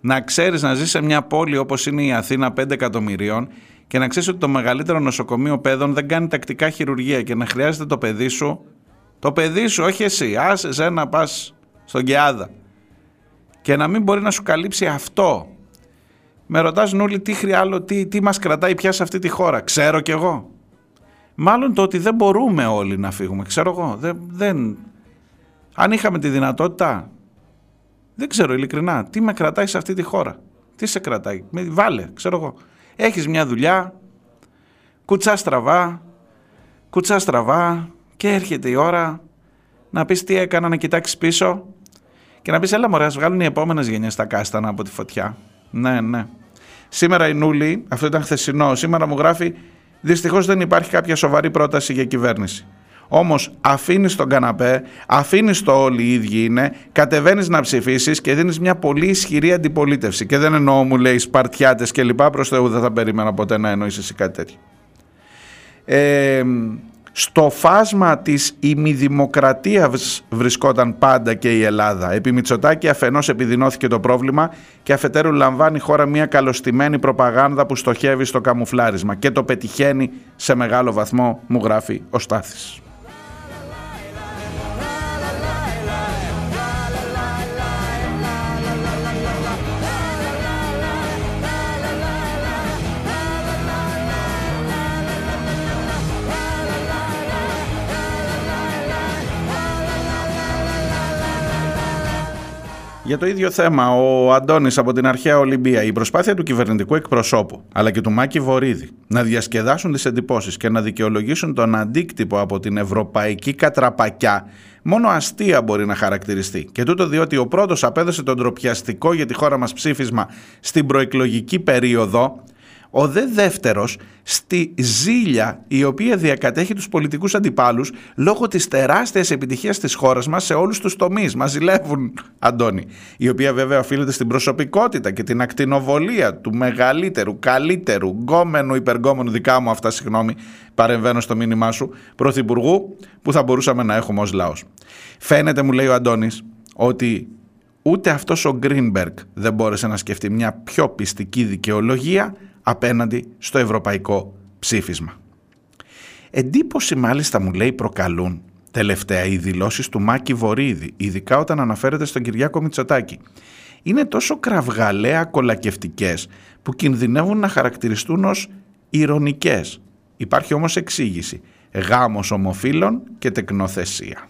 Να ξέρεις να ζεις σε μια πόλη όπως είναι η Αθήνα 5 εκατομμυρίων και να ξέρεις ότι το μεγαλύτερο νοσοκομείο παιδών δεν κάνει τακτικά χειρουργία και να χρειάζεται το παιδί σου το παιδί σου, όχι εσύ. Άσε εσένα πας στον Κεάδα. Και να μην μπορεί να σου καλύψει αυτό. Με ρωτάς Νούλη τι χρειάλο, τι, τι μας κρατάει πια σε αυτή τη χώρα; Ξέρω κι εγώ. Μάλλον το ότι δεν μπορούμε όλοι να φύγουμε. Ξέρω εγώ. Δεν, δεν... Αν είχαμε τη δυνατότητα, δεν ξέρω ειλικρινά, τι με κρατάει σε αυτή τη χώρα; Τι σε κρατάει; Με, βάλε, ξέρω εγώ. Έχεις μια δουλειά, κουτσά στραβά, κουτσά στραβά, και έρχεται η ώρα να πεις τι έκανα, να κοιτάξεις πίσω και να πεις έλα μωρέ, ας βγάλουν οι επόμενες γενιές τα κάστανα από τη φωτιά. Ναι, ναι. Σήμερα η Νούλη, αυτό ήταν χθεσινό, σήμερα μου γράφει δυστυχώς δεν υπάρχει κάποια σοβαρή πρόταση για κυβέρνηση. Όμως αφήνεις τον καναπέ, αφήνεις το όλοι οι ίδιοι είναι, κατεβαίνεις να ψηφίσεις και δίνεις μια πολύ ισχυρή αντιπολίτευση. Και δεν εννοώ, μου λέει, Σπαρτιάτες και λοιπά. Προς Θεού δεν θα περίμενα ποτέ να εννοήσεις κάτι τέτοιο. Ε, Στο φάσμα της ημιδημοκρατίας βρισκόταν πάντα και η Ελλάδα. Επί Μητσοτάκη αφενός επιδεινώθηκε το πρόβλημα και αφετέρου λαμβάνει η χώρα μια καλωστημένη προπαγάνδα που στοχεύει στο καμουφλάρισμα και το πετυχαίνει σε μεγάλο βαθμό, μου γράφει ο Στάθης. Για το ίδιο θέμα, ο Αντώνης από την αρχαία Ολυμπία, η προσπάθεια του κυβερνητικού εκπροσώπου αλλά και του Μάκη Βορύδη να διασκεδάσουν τις εντυπώσεις και να δικαιολογήσουν τον αντίκτυπο από την ευρωπαϊκή κατραπακιά μόνο αστεία μπορεί να χαρακτηριστεί. Και τούτο διότι ο πρώτος απέδωσε τον τροπιαστικό για τη χώρα μας ψήφισμα στην προεκλογική περίοδο ο δε δεύτερος στη ζήλια η οποία διακατέχει τους πολιτικούς αντιπάλους λόγω της τεράστιας επιτυχίας της χώρας μας σε όλους τους τομείς. Μας ζηλεύουν, Αντώνη. Η οποία βέβαια οφείλεται στην προσωπικότητα και την ακτινοβολία του μεγαλύτερου, καλύτερου, γκόμενου, υπεργόμενου, δικά μου αυτά, συγγνώμη, παρεμβαίνω στο μήνυμά σου, πρωθυπουργού που θα μπορούσαμε να έχουμε ως λαός. Φαίνεται, μου λέει ο Αντώνης, ότι ούτε αυτός ο Γκρίνμπεργκ δεν μπόρεσε να σκεφτεί μια πιο πιστική δικαιολογία απέναντι στο ευρωπαϊκό ψήφισμα. Εντύπωση μάλιστα μου λέει προκαλούν τελευταία οι δηλώσεις του Μάκη Βορύδη, ειδικά όταν αναφέρεται στον Κυριάκο Μητσοτάκη. Είναι τόσο κραυγαλαία κολακευτικές που κινδυνεύουν να χαρακτηριστούν ως ηρωνικές. Υπάρχει όμως εξήγηση. Γάμος ομοφύλων και τεκνοθεσία.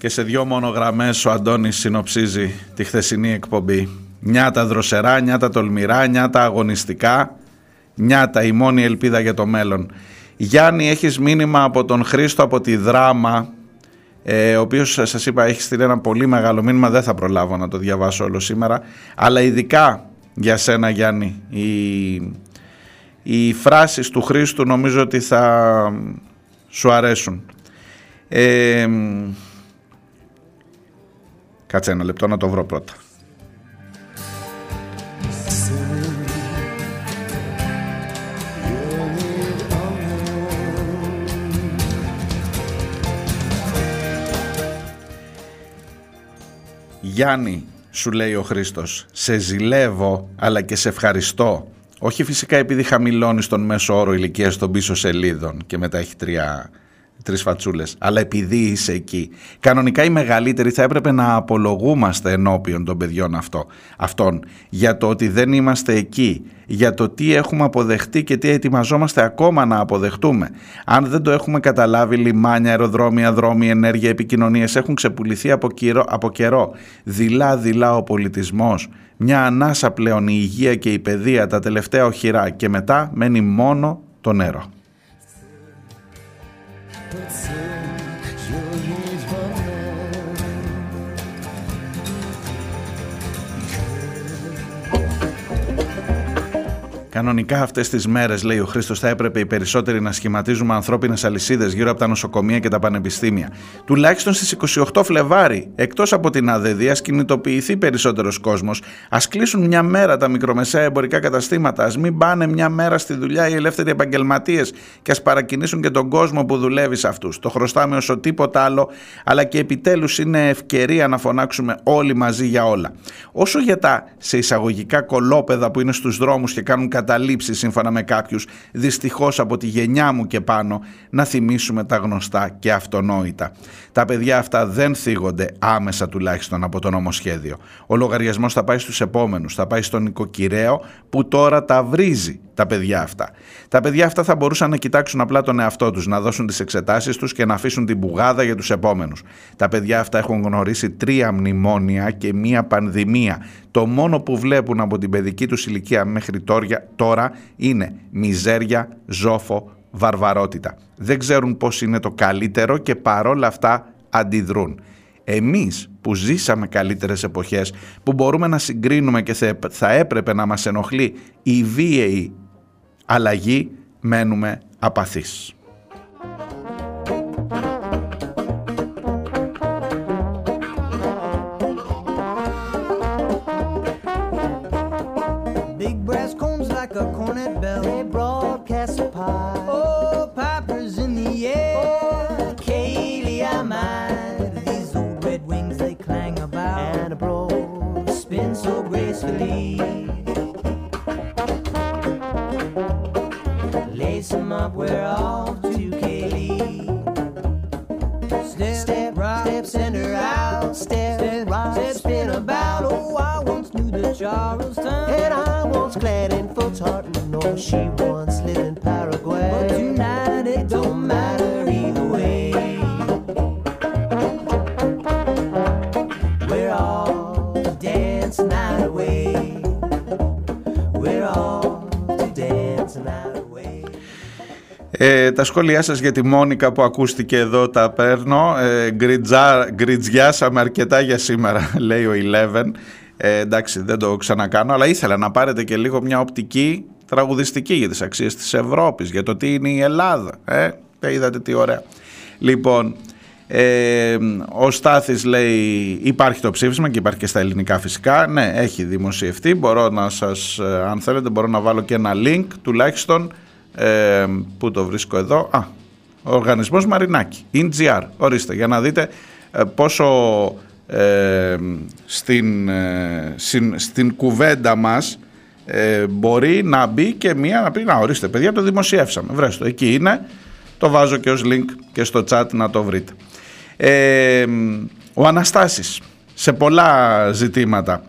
Και σε δυο μόνο γραμμές ο Αντώνης συνοψίζει τη χθεσινή εκπομπή. Νιάτα δροσερά, νιάτα τολμηρά, νιάτα αγωνιστικά, νιάτα η μόνη ελπίδα για το μέλλον. Γιάννη έχεις μήνυμα από τον Χρήστο από τη Δράμα, ε, ο οποίος σας είπα έχει στείλει ένα πολύ μεγάλο μήνυμα, δεν θα προλάβω να το διαβάσω όλο σήμερα, αλλά ειδικά για σένα Γιάννη, οι, οι φράσεις του Χρήστου νομίζω ότι θα σου αρέσουν. Ε, Κάτσε ένα λεπτό να το βρω πρώτα. Γιάννη, σου λέει ο Χρήστος, σε ζηλεύω αλλά και σε ευχαριστώ. Όχι φυσικά επειδή χαμηλώνεις τον μέσο όρο ηλικίας των πίσω σελίδων και μετά έχει τρία τρεις φατσούλες, αλλά επειδή είσαι εκεί. Κανονικά οι μεγαλύτεροι θα έπρεπε να απολογούμαστε ενώπιον των παιδιών αυτό, αυτών για το ότι δεν είμαστε εκεί, για το τι έχουμε αποδεχτεί και τι ετοιμαζόμαστε ακόμα να αποδεχτούμε. Αν δεν το έχουμε καταλάβει, λιμάνια, αεροδρόμια, δρόμοι, ενέργεια, επικοινωνίες έχουν ξεπουληθεί από, καιρό, από καιρό. Δειλά-δειλά ο πολιτισμός, μια ανάσα πλέον η υγεία και η παιδεία, τα τελευταία οχυρά και μετά μένει μόνο το νερό. 的曾。Κανονικά αυτές τις μέρες, λέει ο Χρήστος, θα έπρεπε οι περισσότεροι να σχηματίζουμε ανθρώπινες αλυσίδες γύρω από τα νοσοκομεία και τα πανεπιστήμια. Τουλάχιστον στις 28 Φλεβάρι, εκτός από την ΑΔΔ, ας κινητοποιηθεί περισσότερος κόσμος, ας κλείσουν μια μέρα τα μικρομεσαία εμπορικά καταστήματα, ας μην πάνε μια μέρα στη δουλειά οι ελεύθεροι επαγγελματίες και ας παρακινήσουν και τον κόσμο που δουλεύει σε αυτούς. Το χρωστάμε όσο τίποτα άλλο, αλλά και επιτέλους είναι ευκαιρία να φωνάξουμε όλοι μαζί για όλα. Όσο για τα σε εισαγωγικά κολόπεδα που είναι στους δρόμους και κάνουν καταλήψει σύμφωνα με κάποιους, δυστυχώς από τη γενιά μου και πάνω, να θυμίσουμε τα γνωστά και αυτονόητα. Τα παιδιά αυτά δεν θίγονται άμεσα τουλάχιστον από το νομοσχέδιο. Ο λογαριασμός θα πάει στους επόμενους, θα πάει στον οικοκυρέο που τώρα τα βρίζει τα παιδιά αυτά. Τα παιδιά αυτά θα μπορούσαν να κοιτάξουν απλά τον εαυτό τους, να δώσουν τις εξετάσεις τους και να αφήσουν την πουγάδα για τους επόμενους. Τα παιδιά αυτά έχουν γνωρίσει τρία μνημόνια και μία πανδημία. Το μόνο που βλέπουν από την παιδική τους ηλικία μέχρι τώρα είναι μιζέρια, ζόφο, βαρβαρότητα. Δεν ξέρουν πώς είναι το καλύτερο και παρόλα αυτά αντιδρούν. Εμείς που ζήσαμε καλύτερες εποχές, που μπορούμε να συγκρίνουμε και θα έπρεπε να μας ενοχλεί η βίαιη αλλαγή, μένουμε απαθείς. She once lived in Paraguay. But tonight it don't matter either way. We're all to dance the night away. We're all to dance the night away. Ε, τα σχόλιά σας για τη Μόνικα που ακούστηκε εδώ τα παίρνω. Ε, γκριτζά, γκριτζιάσαμε αρκετά για σήμερα, λέει ο Eleven. Ε, εντάξει, δεν το ξανακάνω, αλλά ήθελα να πάρετε και λίγο μια οπτική τραγουδιστική για τις αξίες της Ευρώπης, για το τι είναι η Ελλάδα. Ε, ε, είδατε τι ωραία. Λοιπόν, ε, ο Στάθης λέει υπάρχει το ψήφισμα και υπάρχει και στα ελληνικά φυσικά. Ναι, έχει δημοσιευτεί. Μπορώ να σας, ε, αν θέλετε, μπορώ να βάλω και ένα link τουλάχιστον ε, που το βρίσκω εδώ. Α, ο οργανισμός Μαρινάκη, INGR, ορίστε, για να δείτε ε, πόσο ε, στην, ε, στην, στην κουβέντα μας ε, μπορεί να μπει και μία να πει να ορίστε παιδιά το δημοσιεύσαμε βρέστε εκεί είναι. Το βάζω και ως link και στο chat να το βρείτε. Ε, ο Αναστάσης σε πολλά ζητήματα.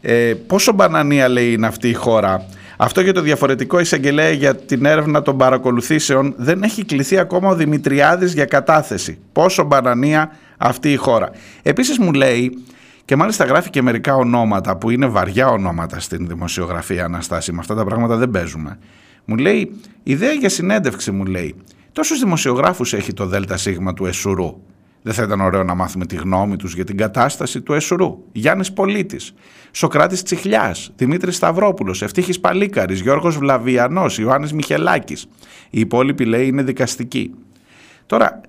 Ε, πόσο μπανανία λέει είναι αυτή η χώρα. Αυτό για το διαφορετικό εισαγγελέα για την έρευνα των παρακολουθήσεων δεν έχει κληθεί ακόμα ο Δημητριάδης για κατάθεση. Πόσο μπανανία αυτή η χώρα. Επίσης μου λέει και μάλιστα γράφει και μερικά ονόματα που είναι βαριά ονόματα στην δημοσιογραφία Αναστάση. Με αυτά τα πράγματα δεν παίζουμε. Μου λέει, ιδέα για συνέντευξη μου λέει. Τόσους δημοσιογράφους έχει το ΔΣ του Εσουρού. Δεν θα ήταν ωραίο να μάθουμε τη γνώμη τους για την κατάσταση του Εσουρού. Γιάννης Πολίτης, Σοκράτης Τσιχλιάς, Δημήτρης Σταυρόπουλος, Ευτύχης Παλίκαρης, Γιώργος Βλαβιανός, Ιωάννης Μιχελάκης. Οι υπόλοιποι λέει είναι δικαστικοί. Τώρα,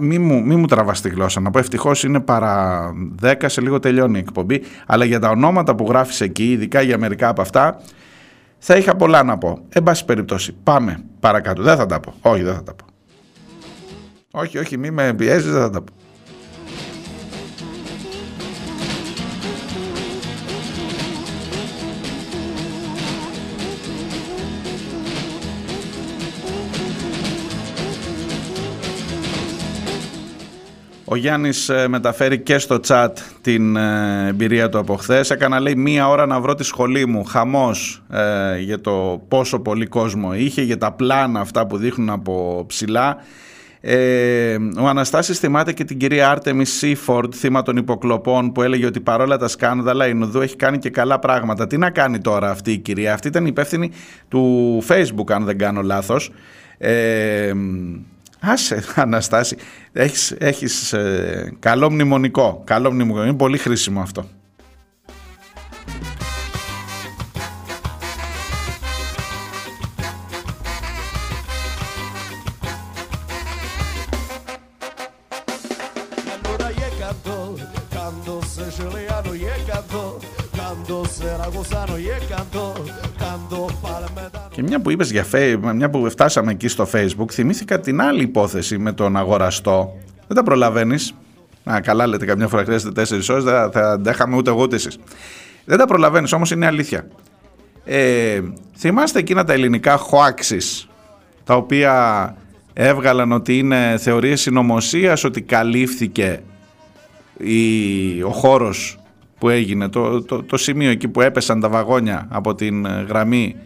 μη μου, μη μου τραβάς τη γλώσσα, να πω ευτυχώς είναι παρά 10, σε λίγο τελειώνει η εκπομπή, αλλά για τα ονόματα που γράφεις εκεί, ειδικά για μερικά από αυτά, θα είχα πολλά να πω. Εν πάση περιπτώσει, πάμε παρακάτω. Δεν θα τα πω. Όχι, δεν θα τα πω. Όχι, όχι, μη με πιέζεις, δεν θα τα πω. Ο Γιάννης ε, μεταφέρει και στο chat την ε, εμπειρία του από χθες. Έκανα λέει μία ώρα να βρω τη σχολή μου. Χαμός ε, για το πόσο πολύ κόσμο είχε, για τα πλάνα αυτά που δείχνουν από ψηλά. Ε, ο Αναστάσης θυμάται και την κυρία Άρτεμι Σίφορντ, θύμα των υποκλοπών, που έλεγε ότι παρόλα τα σκάνδαλα η Νουδού έχει κάνει και καλά πράγματα. Τι να κάνει τώρα αυτή η κυρία, αυτή ήταν υπεύθυνη του Facebook, αν δεν κάνω λάθος. Ε, άσε, Αναστάση, έχεις, έχεις ε, καλό μνημονικό, καλό μνημονικό, είναι πολύ χρήσιμο αυτό. Και μια που είπες για Facebook, μια που φτάσαμε εκεί στο Facebook, θυμήθηκα την άλλη υπόθεση με τον αγοραστό. Δεν τα προλαβαίνεις. Α, καλά λέτε, καμιά φορά χρειάζεται τέσσερις ώρες, δεν θα αντέχαμε ούτε εγώ ούτε εσείς. Δεν τα προλαβαίνεις, όμως είναι αλήθεια. Ε, θυμάστε εκείνα τα ελληνικά hoaxes, τα οποία έβγαλαν ότι είναι θεωρίες συνωμοσίας, ότι καλύφθηκε η, ο χώρος που έγινε, το, το, το σημείο εκεί που έπεσαν τα βαγόνια από την ε, γραμμή,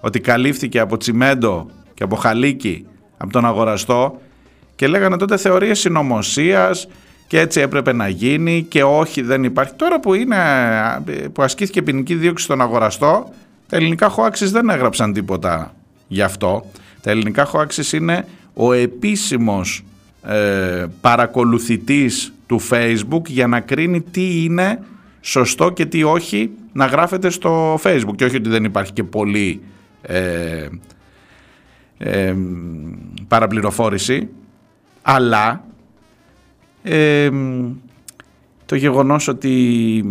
ότι καλύφθηκε από τσιμέντο και από χαλίκι από τον αγοραστό και λέγανε τότε θεωρίες συνωμοσίας και έτσι έπρεπε να γίνει και όχι δεν υπάρχει. Τώρα που, είναι, που ασκήθηκε ποινική δίωξη στον αγοραστό, τα ελληνικά hoaxes δεν έγραψαν τίποτα γι' αυτό. Τα ελληνικά hoaxes είναι ο επίσημος ε, παρακολουθητής του Facebook για να κρίνει τι είναι σωστό και τι όχι να γράφεται στο Facebook και όχι ότι δεν υπάρχει και πολύ ε, ε, παραπληροφόρηση αλλά ε, το γεγονός ότι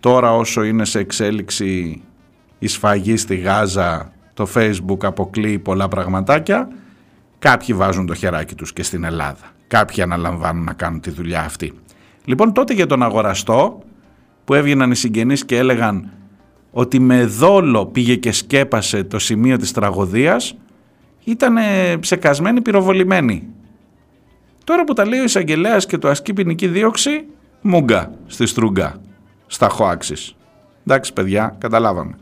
τώρα όσο είναι σε εξέλιξη η σφαγή στη Γάζα το Facebook αποκλείει πολλά πραγματάκια κάποιοι βάζουν το χεράκι τους και στην Ελλάδα. Κάποιοι αναλαμβάνουν να κάνουν τη δουλειά αυτή. Λοιπόν τότε για τον αγοραστό που έβγαιναν οι συγγενείς και έλεγαν ότι με δόλο πήγε και σκέπασε το σημείο της τραγωδίας ήταν ψεκασμένοι, πυροβολημένοι. Τώρα που τα λέει ο εισαγγελέας και το ασκεί ποινική δίωξη, μούγκα στη στρούγκα, στα χωάξης. Εντάξει παιδιά, καταλάβαμε.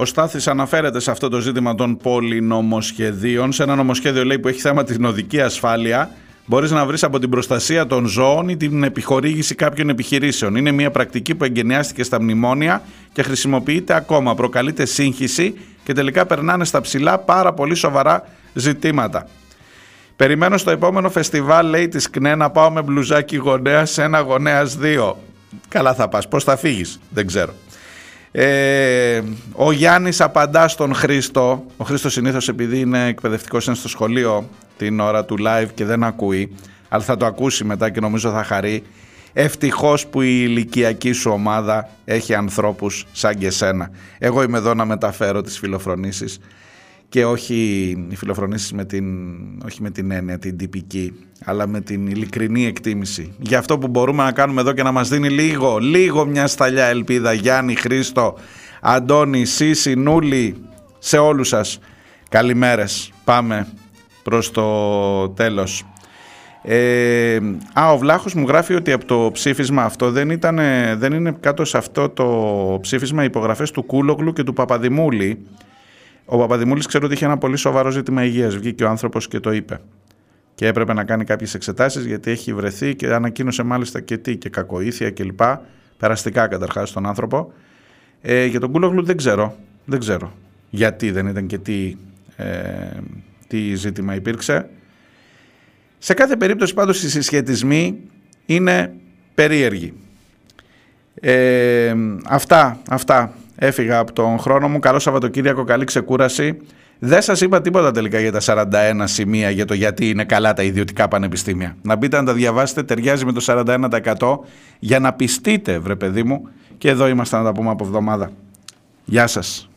Ο Στάθης αναφέρεται σε αυτό το ζήτημα των πολυνομοσχεδίων. Σε ένα νομοσχέδιο λέει που έχει θέμα την οδική ασφάλεια. Μπορείς να βρεις από την προστασία των ζώων ή την επιχορήγηση κάποιων επιχειρήσεων. Είναι μια πρακτική που εγκαινιάστηκε στα μνημόνια και χρησιμοποιείται ακόμα. Προκαλείται σύγχυση και τελικά περνάνε στα ψηλά πάρα πολύ σοβαρά ζητήματα. Περιμένω στο επόμενο φεστιβάλ, λέει της ΚΝΕ, να πάω με μπλουζάκι γονέας σε ένα γονέας 2. Καλά θα πας. Πώς θα φύγεις, δεν ξέρω. Ε, ο Γιάννης απαντά στον Χρήστο. Ο Χρήστος συνήθως επειδή είναι εκπαιδευτικός είναι στο σχολείο την ώρα του live και δεν ακούει, αλλά θα το ακούσει μετά και νομίζω θα χαρεί. Ευτυχώς που η ηλικιακή σου ομάδα έχει ανθρώπους σαν και σένα. Εγώ είμαι εδώ να μεταφέρω τις φιλοφρονήσεις και όχι οι φιλοφρονήσεις με την, όχι με την έννοια την τυπική, αλλά με την ειλικρινή εκτίμηση. Για αυτό που μπορούμε να κάνουμε εδώ και να μας δίνει λίγο, λίγο μια σταλιά ελπίδα. Γιάννη, Χρήστο, Αντώνη, Σύση, Νούλη, σε όλους σας. Καλημέρες. Πάμε προς το τέλος. Ε, α, ο Βλάχος μου γράφει ότι από το ψήφισμα αυτό δεν, ήταν, δεν είναι κάτω σε αυτό το ψήφισμα υπογραφές του Κούλογλου και του Παπαδημούλη. Ο Παπαδημούλης ξέρω ότι είχε ένα πολύ σοβαρό ζήτημα υγείας. Βγήκε ο άνθρωπος και το είπε. Και έπρεπε να κάνει κάποιες εξετάσεις γιατί έχει βρεθεί και ανακοίνωσε μάλιστα και τι και κακοήθεια κλπ. Περαστικά καταρχάς στον άνθρωπο. Ε, για τον Κούλογλου δεν ξέρω. Δεν ξέρω γιατί δεν ήταν και τι, ε, τι ζήτημα υπήρξε. Σε κάθε περίπτωση πάντως οι συσχετισμοί είναι περίεργοι. Ε, αυτά, αυτά. Έφυγα από τον χρόνο μου. Καλό Σαββατοκύριακο, καλή ξεκούραση. Δεν σας είπα τίποτα τελικά για τα 41 σημεία για το γιατί είναι καλά τα ιδιωτικά πανεπιστήμια. Να μπείτε να τα διαβάσετε, ταιριάζει με το 41% για να πιστείτε βρε παιδί μου και εδώ είμαστε να τα πούμε από εβδομάδα. Γεια σας.